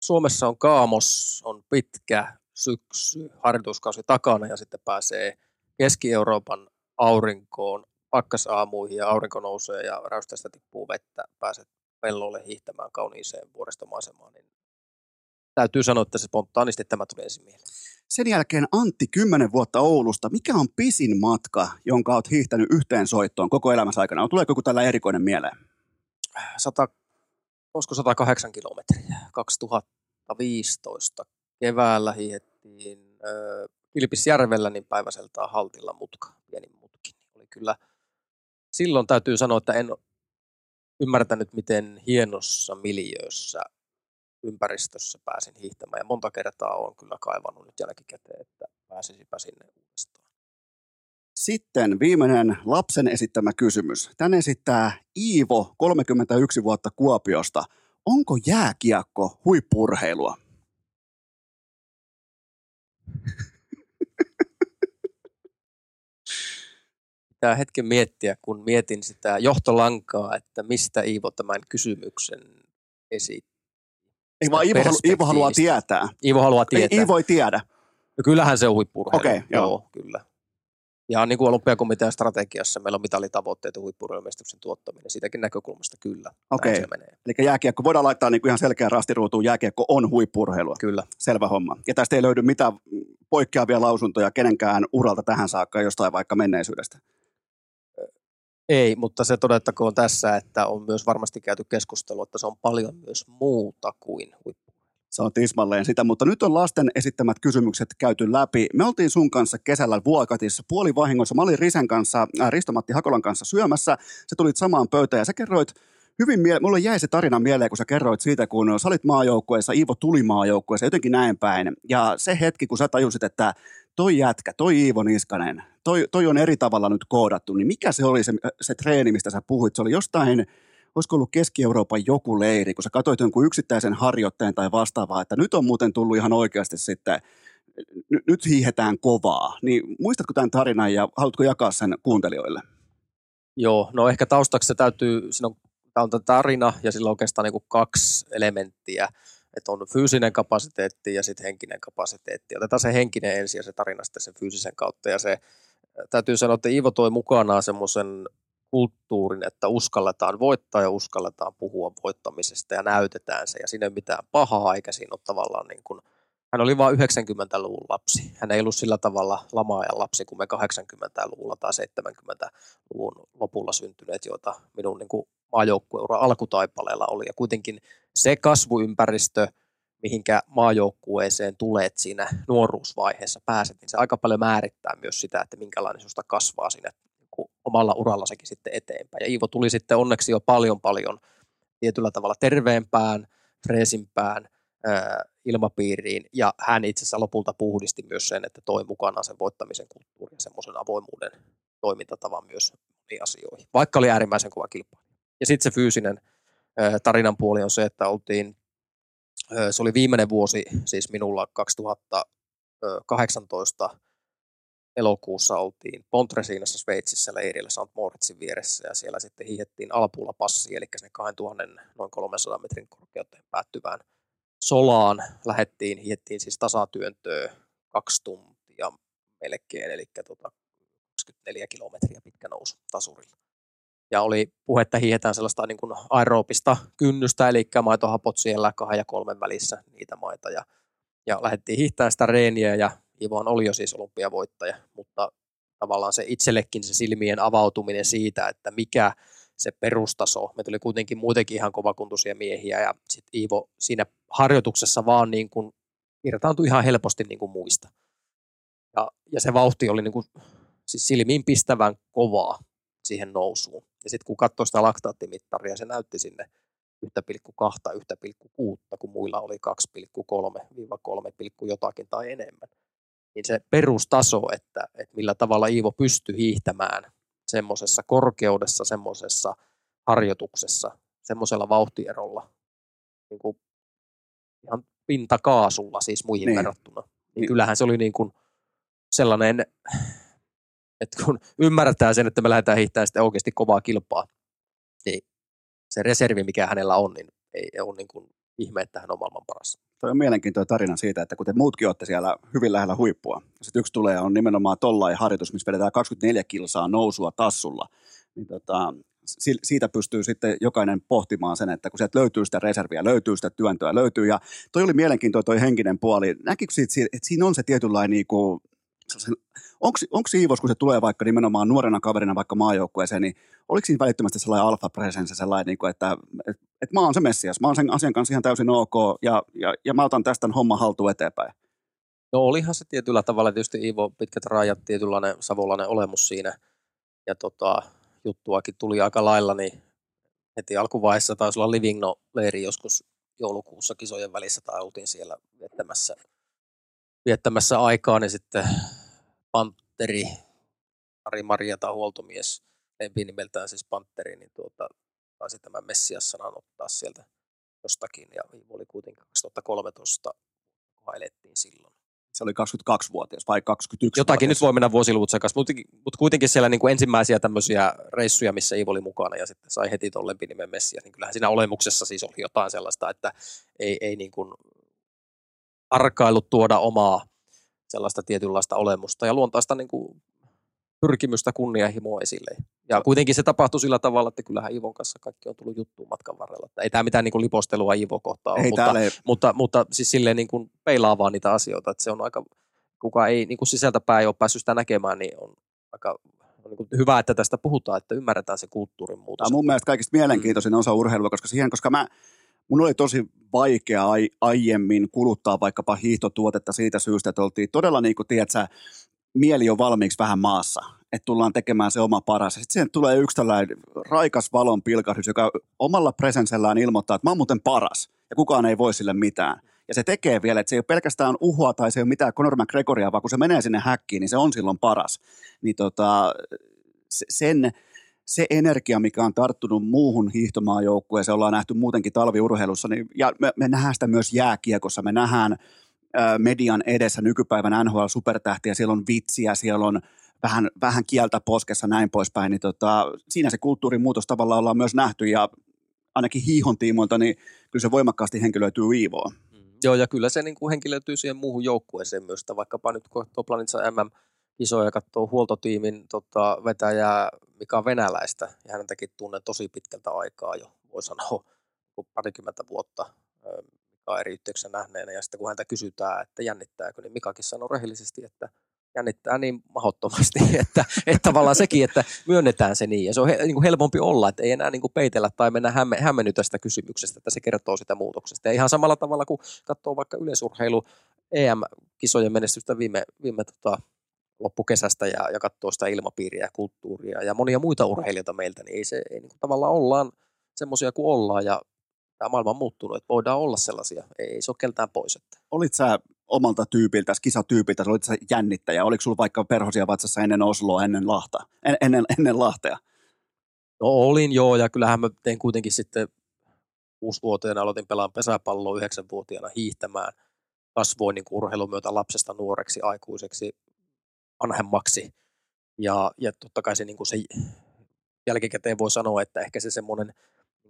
Suomessa on kaamos, on pitkä syksy, harjoituskausi takana ja sitten pääsee Keski-Euroopan aurinkoon, pakkasaamuihin ja aurinko nousee ja räystästä tippuu vettä, pääset pellolle hiihtämään kauniiseen vuoristomaisemaan, niin täytyy sanoa, että se spontaanisti tämä tuli ensin mieleen. Sen jälkeen Antti, 10 vuotta Oulusta. Mikä on pisin matka, jonka olet hiihtänyt yhteen soittoon koko elämässä aikana? Tuleeko joku tällä erikoinen mieleen? 100 olisiko 108 kilometriä. 2015 keväällä hiihettiin äh, Kilpisjärvellä niin päiväseltaan haltilla mutka, pieni mutki. Oli kyllä, silloin täytyy sanoa, että en ymmärtänyt, miten hienossa miljöössä ympäristössä pääsin hiihtämään. Ja monta kertaa olen kyllä kaivannut nyt jälkikäteen, että pääsisipä sinne. Sitten viimeinen lapsen esittämä kysymys. Tän esittää Iivo, 31 vuotta Kuopiosta. Onko jääkiekko huippurheilua? Pitää hetken miettiä, kun mietin sitä johtolankaa, että mistä Iivo tämän kysymyksen esitti. Ei vaan Iivo, halu, Iivo haluaa tietää. Iivo haluaa tietää. Ei, Iivo ei tiedä. No kyllähän se on huippurheilu. Okei, okay, joo. joo. kyllä. Ja niin kuin olympiakomitean strategiassa meillä on mitalitavoitteet ja huippurheilumestuksen tuottaminen. Siitäkin näkökulmasta kyllä. Okei, okay. eli jääkiekko, voidaan laittaa niin kuin ihan selkeä rastiruutuun, jääkiekko on huippurheilua. Kyllä. Selvä homma. Ja tästä ei löydy mitään poikkeavia lausuntoja kenenkään uralta tähän saakka jostain vaikka menneisyydestä. Ei, mutta se todettakoon tässä, että on myös varmasti käyty keskustelua, että se on paljon myös muuta kuin huippu. Se on tismalleen sitä, mutta nyt on lasten esittämät kysymykset käyty läpi. Me oltiin sun kanssa kesällä Vuokatissa puolivahingossa. Mä olin Risen kanssa, äh, Risto-Matti Hakolan kanssa syömässä. Se tulit samaan pöytään ja sä kerroit hyvin, mie- mulle jäi se tarina mieleen, kun sä kerroit siitä, kun sä olit maajoukkueessa, Iivo tuli maajoukkueessa, jotenkin näin päin. Ja se hetki, kun sä tajusit, että toi jätkä, toi Iivo Niskanen, toi, toi on eri tavalla nyt koodattu, niin mikä se oli se, se treeni, mistä sä puhuit? Se oli jostain, olisiko ollut Keski-Euroopan joku leiri, kun sä katsoit jonkun yksittäisen harjoitteen tai vastaavaa, että nyt on muuten tullut ihan oikeasti sitten, n- nyt hiihetään kovaa. Niin muistatko tämän tarinan ja haluatko jakaa sen kuuntelijoille? Joo, no ehkä taustaksi se täytyy, siinä on, tämä on tämä tarina ja sillä on oikeastaan niin kuin kaksi elementtiä, että on fyysinen kapasiteetti ja sitten henkinen kapasiteetti. Otetaan se henkinen ensin ja se tarina sitten sen fyysisen kautta ja se täytyy sanoa, että Iivo toi mukanaan semmoisen kulttuurin, että uskalletaan voittaa ja uskalletaan puhua voittamisesta ja näytetään se ja siinä ei mitään pahaa eikä siinä ole tavallaan niin kuin, hän oli vain 90-luvun lapsi. Hän ei ollut sillä tavalla lamaajan lapsi kuin me 80-luvulla tai 70-luvun lopulla syntyneet, joita minun niin kuin maajoukkueura alkutaipaleella oli. Ja kuitenkin se kasvuympäristö, mihinkä maajoukkueeseen tulet siinä nuoruusvaiheessa pääset, niin se aika paljon määrittää myös sitä, että minkälainen sinusta kasvaa niin omalla uralla sekin sitten eteenpäin. Ja Iivo tuli sitten onneksi jo paljon paljon tietyllä tavalla terveempään, freesimpään ää, ilmapiiriin, ja hän itse asiassa lopulta puhdisti myös sen, että toi mukana sen voittamisen kulttuuri ja semmoisen avoimuuden toimintatavan myös moniin asioihin, vaikka oli äärimmäisen kova kilpailu. Ja sitten se fyysinen tarinan puoli on se, että oltiin, se oli viimeinen vuosi, siis minulla 2018 elokuussa oltiin Pontresiinassa Sveitsissä leirillä St. Moritzin vieressä ja siellä sitten hiihettiin Alpulla passi, eli sinne 2000 noin 300 metrin korkeuteen päättyvään solaan lähettiin, hiettiin siis tasatyöntöä kaksi tuntia melkein, eli tota 24 kilometriä pitkä nousu tasurilla. Ja oli puhetta hiihetään sellaista niin kuin aerobista kynnystä, eli maitohapot siellä kahden ja kolmen välissä niitä maita. Ja, ja lähdettiin hiihtämään sitä reeniä ja Ivon oli jo siis olympiavoittaja, mutta tavallaan se itsellekin se silmien avautuminen siitä, että mikä se perustaso. Me tuli kuitenkin muutenkin ihan kovakuntuisia miehiä ja sitten Iivo siinä harjoituksessa vaan niin kuin irtaantui ihan helposti niin kuin muista. Ja, ja se vauhti oli niin kuin, siis silmiin pistävän kovaa siihen nousuun. Ja sitten kun katsoi sitä laktaattimittaria, se näytti sinne 1,2, 1,6, kun muilla oli 2,3-3, jotakin tai enemmän. Niin se perustaso, että, että millä tavalla Iivo pystyi hiihtämään semmoisessa korkeudessa, semmoisessa harjoituksessa, semmoisella vauhtierolla, niin kuin ihan pintakaasulla siis muihin niin. verrattuna. Niin, niin kyllähän se oli niin kuin sellainen, että kun ymmärretään sen, että me lähdetään hiihtämään sitten oikeasti kovaa kilpaa, niin se reservi, mikä hänellä on, niin ei ole niin kuin ihme, että hän on maailman paras. Tuo on mielenkiintoinen tarina siitä, että kun te muutkin olette siellä hyvin lähellä huippua, sitten yksi tulee on nimenomaan tollain harjoitus, missä vedetään 24 kilsaa nousua tassulla, niin tota, siitä pystyy sitten jokainen pohtimaan sen, että kun sieltä löytyy sitä reserviä, löytyy sitä työntöä, löytyy. Ja toi oli mielenkiintoinen toi henkinen puoli. Näkikö siitä, että siinä on se tietynlainen niin kuin, onko Siivos, kun se tulee vaikka nimenomaan nuorena kaverina vaikka maajoukkueeseen, niin oliko siinä välittömästi sellainen alfa presence, sellainen, niin että, että, että mä oon se messias, mä oon sen asian kanssa ihan täysin ok ja, ja, ja mä otan tästä homma haltuun eteenpäin? No olihan se tietyllä tavalla tietysti Iivo pitkät rajat, tietynlainen savolainen olemus siinä ja tota, juttuakin tuli aika lailla, niin heti alkuvaiheessa taisi olla Livigno-leiri joskus joulukuussa kisojen välissä tai oltiin siellä viettämässä, viettämässä aikaa, niin sitten Panteri, Ari Maria tai huoltomies, lempi nimeltään siis Panteri, niin tuota, taisi tämän Messias-sanan ottaa sieltä jostakin, ja oli kuitenkin 2013, kun elettiin silloin. Se oli 22-vuotias vai 21 Jotakin nyt voi mennä vuosiluvut sekaisin, mutta, mutta kuitenkin siellä niin kuin ensimmäisiä tämmöisiä reissuja, missä Ivo oli mukana ja sitten sai heti tuon lempinimen Messias, niin kyllähän siinä olemuksessa siis oli jotain sellaista, että ei, ei niin kuin arkailut tuoda omaa sellaista tietynlaista olemusta ja luontaista niin kuin pyrkimystä kunnianhimoa esille. Ja kuitenkin se tapahtui sillä tavalla, että kyllähän Ivon kanssa kaikki on tullut juttuun matkan varrella. Että ei tämä mitään niin kuin lipostelua Ivo kohtaa ole, mutta, ei. mutta, mutta, siis silleen niin kuin peilaa vaan niitä asioita, että se on aika, kuka ei niin kuin sisältäpäin ole päässyt sitä näkemään, niin on aika on niin hyvä, että tästä puhutaan, että ymmärretään se kulttuurin muutos. Tämä on mun mielestä kaikista mielenkiintoisin osa urheilua, koska siihen, koska mä, mun oli tosi vaikea ai, aiemmin kuluttaa vaikkapa hiihtotuotetta siitä syystä, että oltiin todella niin kuin, tiedätkö, mieli on valmiiksi vähän maassa, että tullaan tekemään se oma paras. Sitten siihen tulee yksi tällainen raikas valon pilkahdus, joka omalla presensellään ilmoittaa, että mä oon muuten paras ja kukaan ei voi sille mitään. Ja se tekee vielä, että se ei ole pelkästään uhua tai se ei ole mitään Conor McGregoria, vaan kun se menee sinne häkkiin, niin se on silloin paras. Niin tota, sen, se energia, mikä on tarttunut muuhun hiihtomaajoukkueeseen, ollaan nähty muutenkin talviurheilussa, niin, ja me, me nähdään sitä myös jääkiekossa, me nähdään median edessä nykypäivän NHL-supertähtiä, siellä on vitsiä, siellä on vähän, vähän kieltä poskessa näin poispäin, niin tota, siinä se kulttuurin muutos tavallaan ollaan myös nähty ja ainakin hiihon tiimoilta, niin kyllä se voimakkaasti henkilöityy Iivoon. Mm. Joo, ja kyllä se niin kuin henkilöityy siihen muuhun joukkueeseen myös, vaikkapa nyt kun katsoo Planitsa MM isoja ja katsoo huoltotiimin tota, vetäjää, mikä on venäläistä, ja häntäkin tunnen tosi pitkältä aikaa jo, voi sanoa parikymmentä vuotta, Mikaa eri yhteyksissä nähneenä, ja sitten kun häntä kysytään, että jännittääkö, niin Mikakin sanoo rehellisesti, että jännittää niin mahdottomasti, että, että tavallaan sekin, että myönnetään se niin. Ja se on he, niin kuin helpompi olla, että ei enää niin kuin peitellä tai mennä hämme, hämmennyt tästä kysymyksestä, että se kertoo sitä muutoksesta. Ja ihan samalla tavalla kuin katsoo vaikka yleisurheilu EM-kisojen menestystä viime, viime tota, loppukesästä ja, ja katsoo sitä ilmapiiriä ja kulttuuria ja monia muita urheilijoita meiltä, niin ei se ei niin kuin tavallaan ollaan semmoisia kuin ollaan ja tämä maailma on muuttunut, että voidaan olla sellaisia, ei se ole keltään pois. Että. Olit sä omalta tyypiltä, kisatyypiltä, olit sä jännittäjä, oliko sulla vaikka perhosia vatsassa ennen Osloa, ennen, Lahta, en, ennen, ennen Lahtea? No olin joo, ja kyllähän mä tein kuitenkin sitten kuusivuotiaana aloitin pelaan pesäpalloa yhdeksänvuotiaana hiihtämään. Kasvoin niin urheilun myötä lapsesta nuoreksi, aikuiseksi, vanhemmaksi. Ja, ja totta kai se, niin kuin se jälkikäteen voi sanoa, että ehkä se semmoinen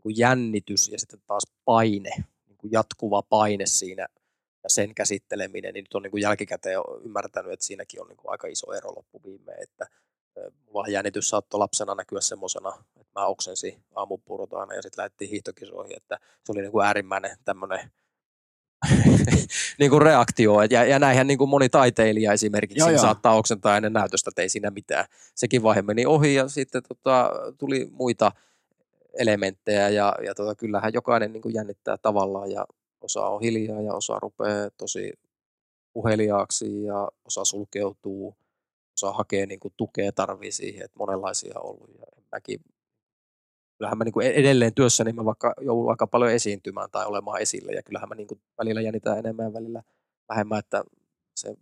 niin jännitys ja sitten taas paine, niin kuin jatkuva paine siinä ja sen käsitteleminen, niin nyt on niin kuin jälkikäteen ymmärtänyt, että siinäkin on niin kuin aika iso ero loppuviimeen, että mulla jännitys saattoi lapsena näkyä semmoisena, että mä oksensin aamupurot aina ja sitten lähdettiin hiihtokisoihin, että se oli niin kuin äärimmäinen tämmöinen niin kuin reaktio. Ja, ja näinhän niin kuin moni taiteilija esimerkiksi joo, joo. saattaa oksentaa ennen näytöstä, että ei siinä mitään. Sekin vaihe meni ohi ja sitten tota, tuli muita elementtejä ja, ja tota, kyllähän jokainen niin kuin jännittää tavallaan ja osa on hiljaa ja osa rupeaa tosi puheliaaksi ja osa sulkeutuu, osa hakee niin kuin tukea, tarvii siihen, että monenlaisia on ollut. Ja mäkin, kyllähän mä niin kuin e-, edelleen työssäni mä vaikka joudun aika paljon esiintymään tai olemaan esillä ja kyllähän mä niin kuin välillä jännitän enemmän ja välillä vähemmän, että se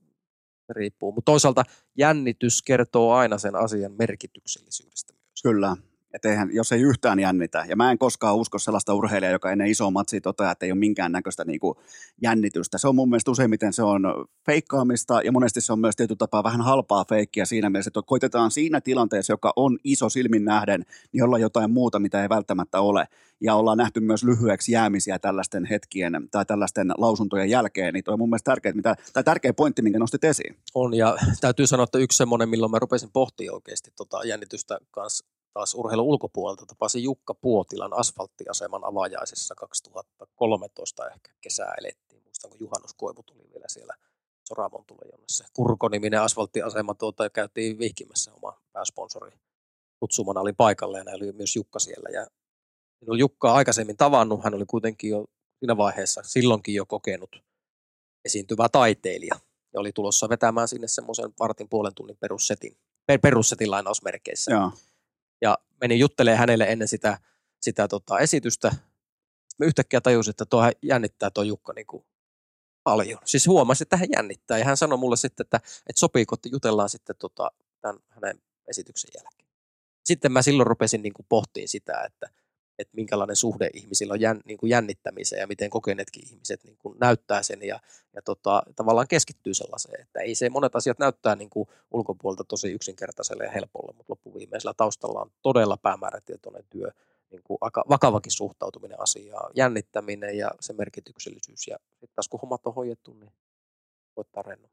riippuu. Mutta toisaalta jännitys kertoo aina sen asian merkityksellisyydestä myös. Kyllä, että eihän, jos ei yhtään jännitä, ja mä en koskaan usko sellaista urheilijaa, joka ennen isoa matsia toteaa, että ei ole minkäännäköistä niin kuin jännitystä. Se on mun mielestä useimmiten se on feikkaamista, ja monesti se on myös tietyllä tapaa vähän halpaa feikkiä siinä mielessä, että koitetaan siinä tilanteessa, joka on iso silmin nähden, niin olla jotain muuta, mitä ei välttämättä ole. Ja ollaan nähty myös lyhyeksi jäämisiä tällaisten hetkien tai tällaisten lausuntojen jälkeen, niin toi on mun mielestä tärkeä, mitä, tai tärkeä pointti, minkä nostit esiin. On, ja täytyy sanoa, että yksi semmoinen, milloin mä rupesin pohtimaan oikeasti tota jännitystä kanssa taas urheilun ulkopuolelta tapasin Jukka Puotilan asfalttiaseman avajaisissa 2013 ehkä kesää elettiin. Muistan, kun Juhannus Koivu tuli vielä siellä Soramon tuli se Kurko-niminen asfalttiasema tuota, käytiin vihkimässä oma pääsponsori. Kutsumana oli paikalle ja oli myös Jukka siellä. Ja en Jukkaa aikaisemmin tavannut, hän oli kuitenkin jo siinä vaiheessa silloinkin jo kokenut esiintyvä taiteilija. Ja oli tulossa vetämään sinne semmoisen vartin puolen tunnin perussetin, perussetin lainausmerkeissä. Joo ja menin juttelemaan hänelle ennen sitä, sitä tota esitystä. Mä yhtäkkiä tajusin, että tuo jännittää tuo Jukka niin kuin paljon. Siis huomasin, että hän jännittää ja hän sanoi mulle sitten, että, että sopiiko, että jutellaan sitten tota, tämän hänen esityksen jälkeen. Sitten mä silloin rupesin niin kuin pohtiin sitä, että, että minkälainen suhde ihmisillä on jän, niin kuin jännittämiseen ja miten kokeneetkin ihmiset niin kuin näyttää sen ja, ja tota, tavallaan keskittyy sellaiseen, että ei se monet asiat näyttää niin kuin ulkopuolelta tosi yksinkertaiselle ja helpolle, mutta loppuviimeisellä taustalla on todella päämäärätietoinen työ, niin kuin vakavakin suhtautuminen asiaan, jännittäminen ja se merkityksellisyys ja sitten taas kun hommat on hoidettu, niin voittaa rennon.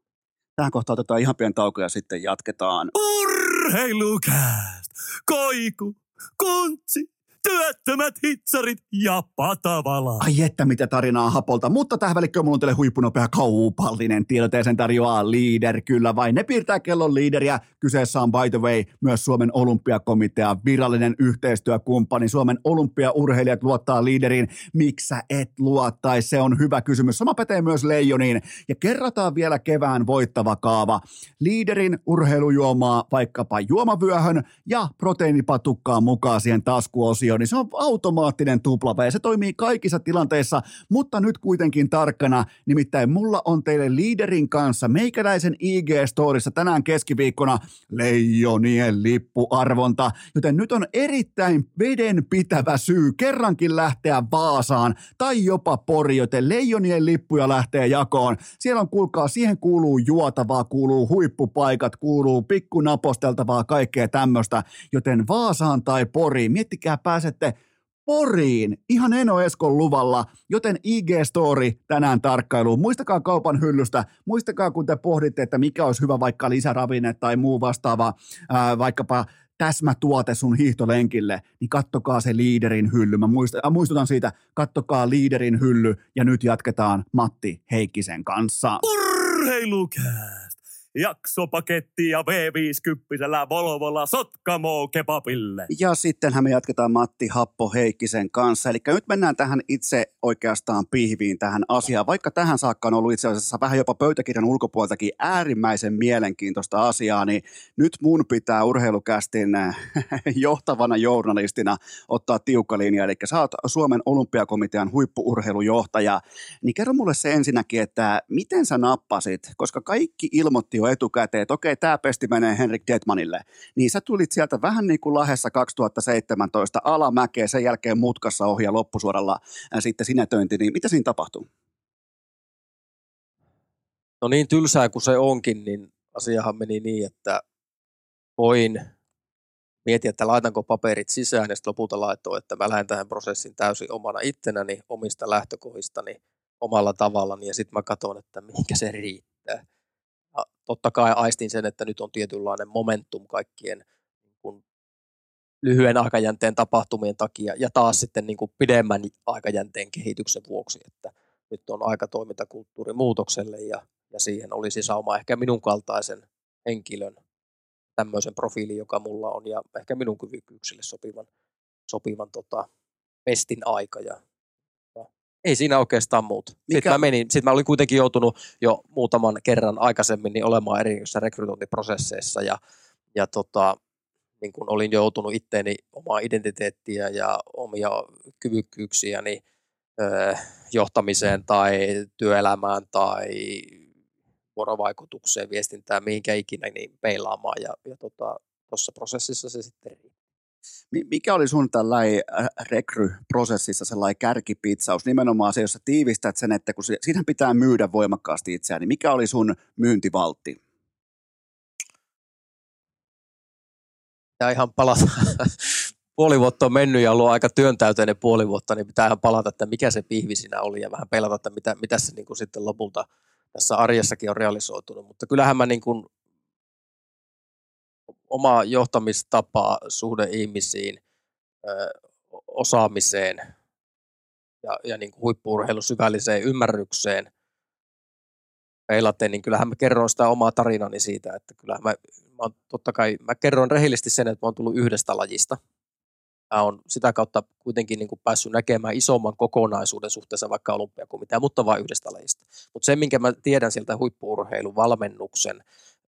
Tähän kohtaan otetaan ihan pieni tauko ja sitten jatketaan. Urheilukääst! Koiku! Kontsi! Työttömät hitsarit ja patavala. Ai että mitä tarinaa hapolta, mutta tähän välikköön mulla on teille huippunopea kaupallinen tiedote sen tarjoaa Leader kyllä vai ne piirtää kellon Leaderiä. Kyseessä on by the way myös Suomen olympiakomitea virallinen yhteistyökumppani. Suomen olympiaurheilijat luottaa Leaderiin. Miksi sä et luottaisi? Se on hyvä kysymys. Sama pätee myös Leijoniin. Ja kerrataan vielä kevään voittava kaava. Leaderin urheilujuomaa vaikkapa juomavyöhön ja proteiinipatukkaa mukaan siihen taskuosioon, niin se on automaattinen tuplava ja se toimii kaikissa tilanteissa, mutta nyt kuitenkin tarkkana, nimittäin mulla on teille liiderin kanssa meikäläisen IG-storissa tänään keskiviikkona leijonien lippuarvonta, joten nyt on erittäin vedenpitävä syy kerrankin lähteä Vaasaan tai jopa Pori, joten leijonien lippuja lähtee jakoon. Siellä on, kuulkaa, siihen kuuluu juotavaa, kuuluu huippupaikat, kuuluu pikkunaposteltavaa, kaikkea tämmöistä, joten Vaasaan tai Poriin, miettikää pääsette Poriin ihan Eno Eskon luvalla, joten IG-story tänään tarkkailuun. Muistakaa kaupan hyllystä, muistakaa kun te pohditte, että mikä olisi hyvä vaikka lisäravinne tai muu vastaava, ää, vaikkapa täsmätuote sun hiihtolenkille, niin kattokaa se liiderin hylly. Mä muistutan siitä, kattokaa liiderin hylly ja nyt jatketaan Matti Heikkisen kanssa. Urheilukää! Jaksopaketti ja V50 Volvolla Sotkamo kebabille. Ja sittenhän me jatketaan Matti Happo Heikkisen kanssa. Eli nyt mennään tähän itse oikeastaan pihviin tähän asiaan. Vaikka tähän saakka on ollut itse asiassa vähän jopa pöytäkirjan ulkopuoltakin äärimmäisen mielenkiintoista asiaa, niin nyt mun pitää urheilukästin johtavana journalistina ottaa tiukka linja. Eli sä oot Suomen olympiakomitean huippuurheilujohtaja. Niin kerro mulle se ensinnäkin, että miten sä nappasit, koska kaikki ilmoitti etukäteen, että okei, tämä pesti menee Henrik Detmanille. Niin sä tulit sieltä vähän niin kuin Lahessa 2017 alamäkeä, sen jälkeen mutkassa ohi ja loppusuoralla ja sitten sinetöinti, niin mitä siinä tapahtuu? No niin tylsää kuin se onkin, niin asiahan meni niin, että voin miettiä, että laitanko paperit sisään ja sitten lopulta laitoin, että mä lähden tähän prosessin täysin omana itsenäni, omista lähtökohdistani, omalla tavallani ja sitten mä katson, että mihinkä se riittää. Totta kai aistin sen, että nyt on tietynlainen momentum kaikkien niin kuin lyhyen aikajänteen tapahtumien takia ja taas sitten niin kuin pidemmän aikajänteen kehityksen vuoksi, että nyt on aika toimintakulttuurin muutokselle ja, ja siihen olisi sauma ehkä minun kaltaisen henkilön tämmöisen profiilin, joka mulla on ja ehkä minun kyvykkyyksille sopivan, sopivan tota, pestin aika ja ei siinä oikeastaan muuta. Mikä? Sitten mä, menin, sitten mä olin kuitenkin joutunut jo muutaman kerran aikaisemmin niin olemaan eri rekrytointiprosesseissa ja, ja tota, niin kun olin joutunut itteeni omaa identiteettiä ja omia kyvykkyyksiäni ö, johtamiseen tai työelämään tai vuorovaikutukseen, viestintään, mihinkä ikinä niin peilaamaan ja, ja tota, tuossa prosessissa se sitten. Mikä oli sun tällainen äh, rekryprosessissa sellainen kärkipitsaus, nimenomaan se, jossa tiivistät sen, että kun siinähän pitää myydä voimakkaasti itseään, niin mikä oli sun myyntivaltti? Ja ihan palata. puoli vuotta on mennyt ja ollut aika työntäyteinen puoli vuotta, niin pitää ihan palata, että mikä se pihvi siinä oli ja vähän pelata, että mitä, mitä se niin kuin sitten lopulta tässä arjessakin on realisoitunut. Mutta kyllähän mä niin kuin oma johtamistapa, suhde ihmisiin, osaamiseen ja, ja niin huippuurheilun syvälliseen ymmärrykseen peilaten, niin kyllähän mä kerron sitä omaa tarinani siitä, että kyllähän mä, mä totta kai, mä kerron rehellisesti sen, että mä oon tullut yhdestä lajista. Mä oon sitä kautta kuitenkin niin kuin päässyt näkemään isomman kokonaisuuden suhteessa vaikka olympiakomitea, mutta vain yhdestä lajista. Mutta se, minkä mä tiedän sieltä huippuurheilun valmennuksen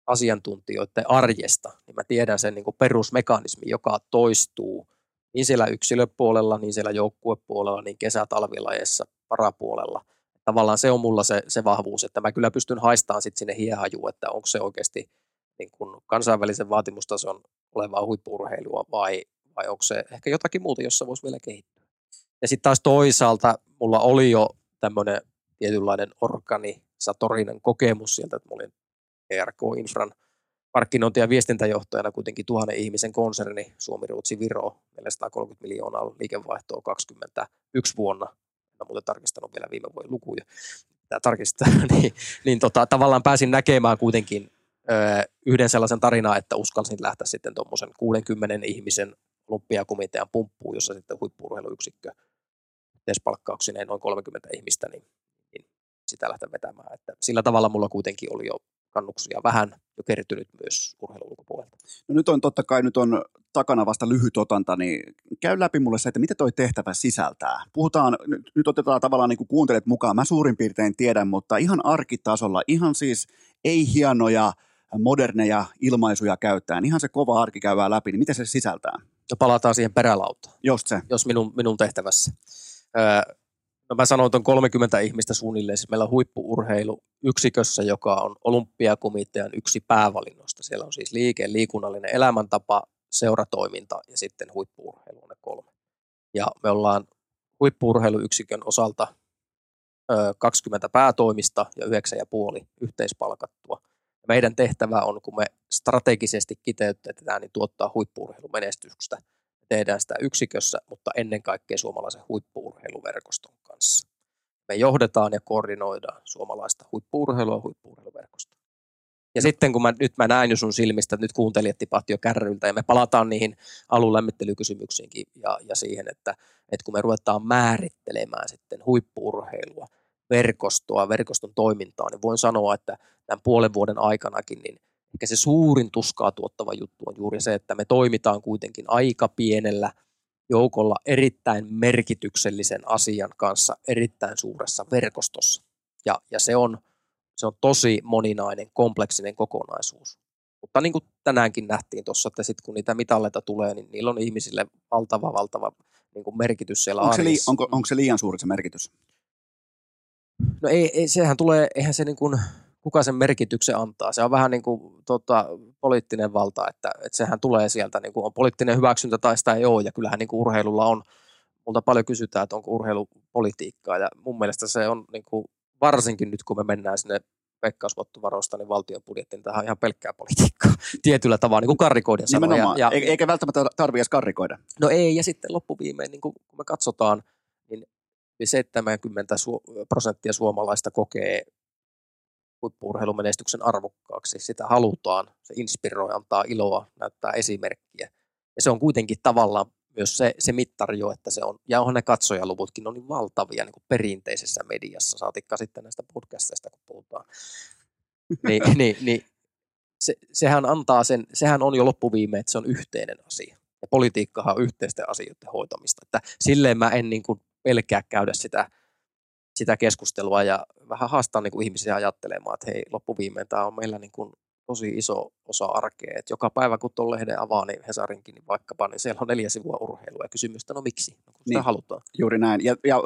asiantuntijoiden arjesta, niin mä tiedän sen niin kuin perusmekanismi, joka toistuu niin siellä yksilöpuolella, niin siellä joukkuepuolella, niin kesä-talvilajeissa, parapuolella. Tavallaan se on mulla se, se vahvuus, että mä kyllä pystyn haistamaan sit sinne hiehajuun, että onko se oikeasti niin kuin kansainvälisen vaatimustason olevaa huippuurheilua vai, vai onko se ehkä jotakin muuta, jossa voisi vielä kehittyä. Ja sitten taas toisaalta mulla oli jo tämmöinen tietynlainen organisatorinen kokemus sieltä, että mä olin ERK Infran markkinointi- ja viestintäjohtajana kuitenkin tuhannen ihmisen konserni Suomi, Ruotsi, Viro, 430 miljoonaa liikevaihtoa 21 vuonna. En muuten tarkistanut vielä viime vuoden lukuja. Tämä tarkistaa. niin, niin tota, tavallaan pääsin näkemään kuitenkin ö, yhden sellaisen tarinaa, että uskalsin lähteä sitten tuommoisen 60 ihmisen olympiakomitean pumppuun, jossa sitten huippuurheiluyksikkö yhteispalkkauksineen noin 30 ihmistä, niin, niin sitä lähteä vetämään. Että sillä tavalla mulla kuitenkin oli jo kannuksia vähän jo kertynyt myös urheilun ulkopuolelta. No nyt on totta kai nyt on takana vasta lyhyt otanta, niin käy läpi mulle se, että mitä toi tehtävä sisältää. Puhutaan, nyt, nyt otetaan tavallaan niin kuin kuuntelet mukaan, mä suurin piirtein tiedän, mutta ihan arkitasolla, ihan siis ei hienoja, moderneja ilmaisuja käyttäen, ihan se kova arki käydään läpi, niin mitä se sisältää? No palataan siihen perälautaan. Just se. Jos minun, minun tehtävässä. Öö, no mä sanoin, että on 30 ihmistä suunnilleen. Siis meillä on huippuurheilu yksikössä, joka on olympiakomitean yksi päävalinnoista. Siellä on siis liike, liikunnallinen elämäntapa, seuratoiminta ja sitten huippuurheilu on ne kolme. Ja me ollaan huippuurheiluyksikön osalta ö, 20 päätoimista ja 9,5 yhteispalkattua. Meidän tehtävä on, kun me strategisesti kiteytetään, niin tuottaa huippuurheilumenestyksestä. Tehdään sitä yksikössä, mutta ennen kaikkea suomalaisen huippuurheiluverkoston kanssa. Me johdetaan ja koordinoidaan suomalaista huippuurheilua huippuurheiluverkostoa. Ja sitten kun mä, nyt mä näin jo sun silmistä, että nyt kuuntelijat tipahti jo kärryltä ja me palataan niihin alun lämmittelykysymyksiinkin ja, ja siihen, että, että kun me ruvetaan määrittelemään sitten huippuurheilua, verkostoa, verkoston toimintaa, niin voin sanoa, että tämän puolen vuoden aikanakin, niin ehkä se suurin tuskaa tuottava juttu on juuri se, että me toimitaan kuitenkin aika pienellä joukolla erittäin merkityksellisen asian kanssa erittäin suuressa verkostossa. Ja, ja se, on, se on tosi moninainen, kompleksinen kokonaisuus. Mutta niin kuin tänäänkin nähtiin tuossa, että sitten kun niitä mitalleita tulee, niin niillä on ihmisille valtava, valtava niin kuin merkitys siellä onko se, arjessa. li, onko, onko se liian suuri se merkitys? No ei, ei, sehän tulee, eihän se niin kuin, kuka sen merkityksen antaa. Se on vähän niin kuin tota, poliittinen valta, että, että sehän tulee sieltä, niin kuin on poliittinen hyväksyntä tai sitä ei ole, ja kyllähän niin kuin urheilulla on, multa paljon kysytään, että onko urheilu politiikkaa, ja mun mielestä se on niin kuin, varsinkin nyt, kun me mennään sinne veikkausvoittovaroista, niin valtion budjettiin, tähän on ihan pelkkää politiikkaa tietyllä tavalla, niin kuin karrikoiden Ja, ja, ja, eikä välttämättä tarvitse edes karrikoida. No ei, ja sitten loppuviimein, niin kun me katsotaan, niin yli 70 su- prosenttia suomalaista kokee huippuurheilumenestyksen arvokkaaksi. Sitä halutaan, se inspiroi, antaa iloa, näyttää esimerkkiä. Ja se on kuitenkin tavallaan myös se, se mittari jo, että se on, ja onhan ne katsojaluvutkin on niin valtavia niin kuin perinteisessä mediassa, saatikka sitten näistä podcasteista, kun puhutaan. Niin, niin, niin se, sehän antaa sen, sehän on jo loppuviime, että se on yhteinen asia. Ja politiikkahan on yhteisten asioiden hoitamista. Että silleen mä en niin kuin pelkää käydä sitä, sitä keskustelua ja vähän haastaa niin kuin ihmisiä ajattelemaan, että hei, loppuviimeen tämä on meillä niin kuin tosi iso osa arkea. Että joka päivä kun tuon lehden avaa, niin Hesarinkin niin vaikkapa, niin siellä on neljä sivua urheilua ja kysymystä, no miksi? No, kun Niin. halutaan. Juuri näin. Ja, ja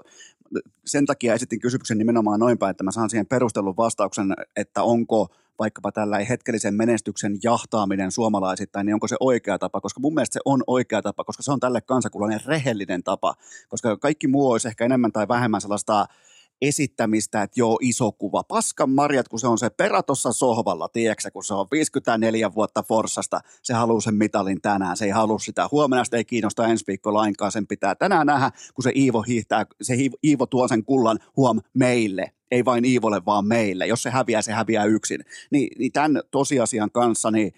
sen takia esitin kysymyksen nimenomaan noin päin, että mä saan siihen perustellun vastauksen, että onko vaikkapa tällä hetkellisen menestyksen jahtaaminen suomalaisittain, niin onko se oikea tapa, koska mun mielestä se on oikea tapa, koska se on tälle kansakunnalle rehellinen tapa, koska kaikki muu olisi ehkä enemmän tai vähemmän sellaista esittämistä, että joo, iso kuva. Paskan marjat, kun se on se perä tuossa sohvalla, tiedätkö, kun se on 54 vuotta Forsasta, se haluaa sen mitalin tänään, se ei halua sitä. Huomenna sitä ei kiinnosta ensi viikko lainkaan, sen pitää tänään nähdä, kun se Iivo hiihtää, se Iivo, tuo sen kullan huom meille, ei vain Iivolle, vaan meille. Jos se häviää, se häviää yksin. Niin, niin tämän tosiasian kanssa, niin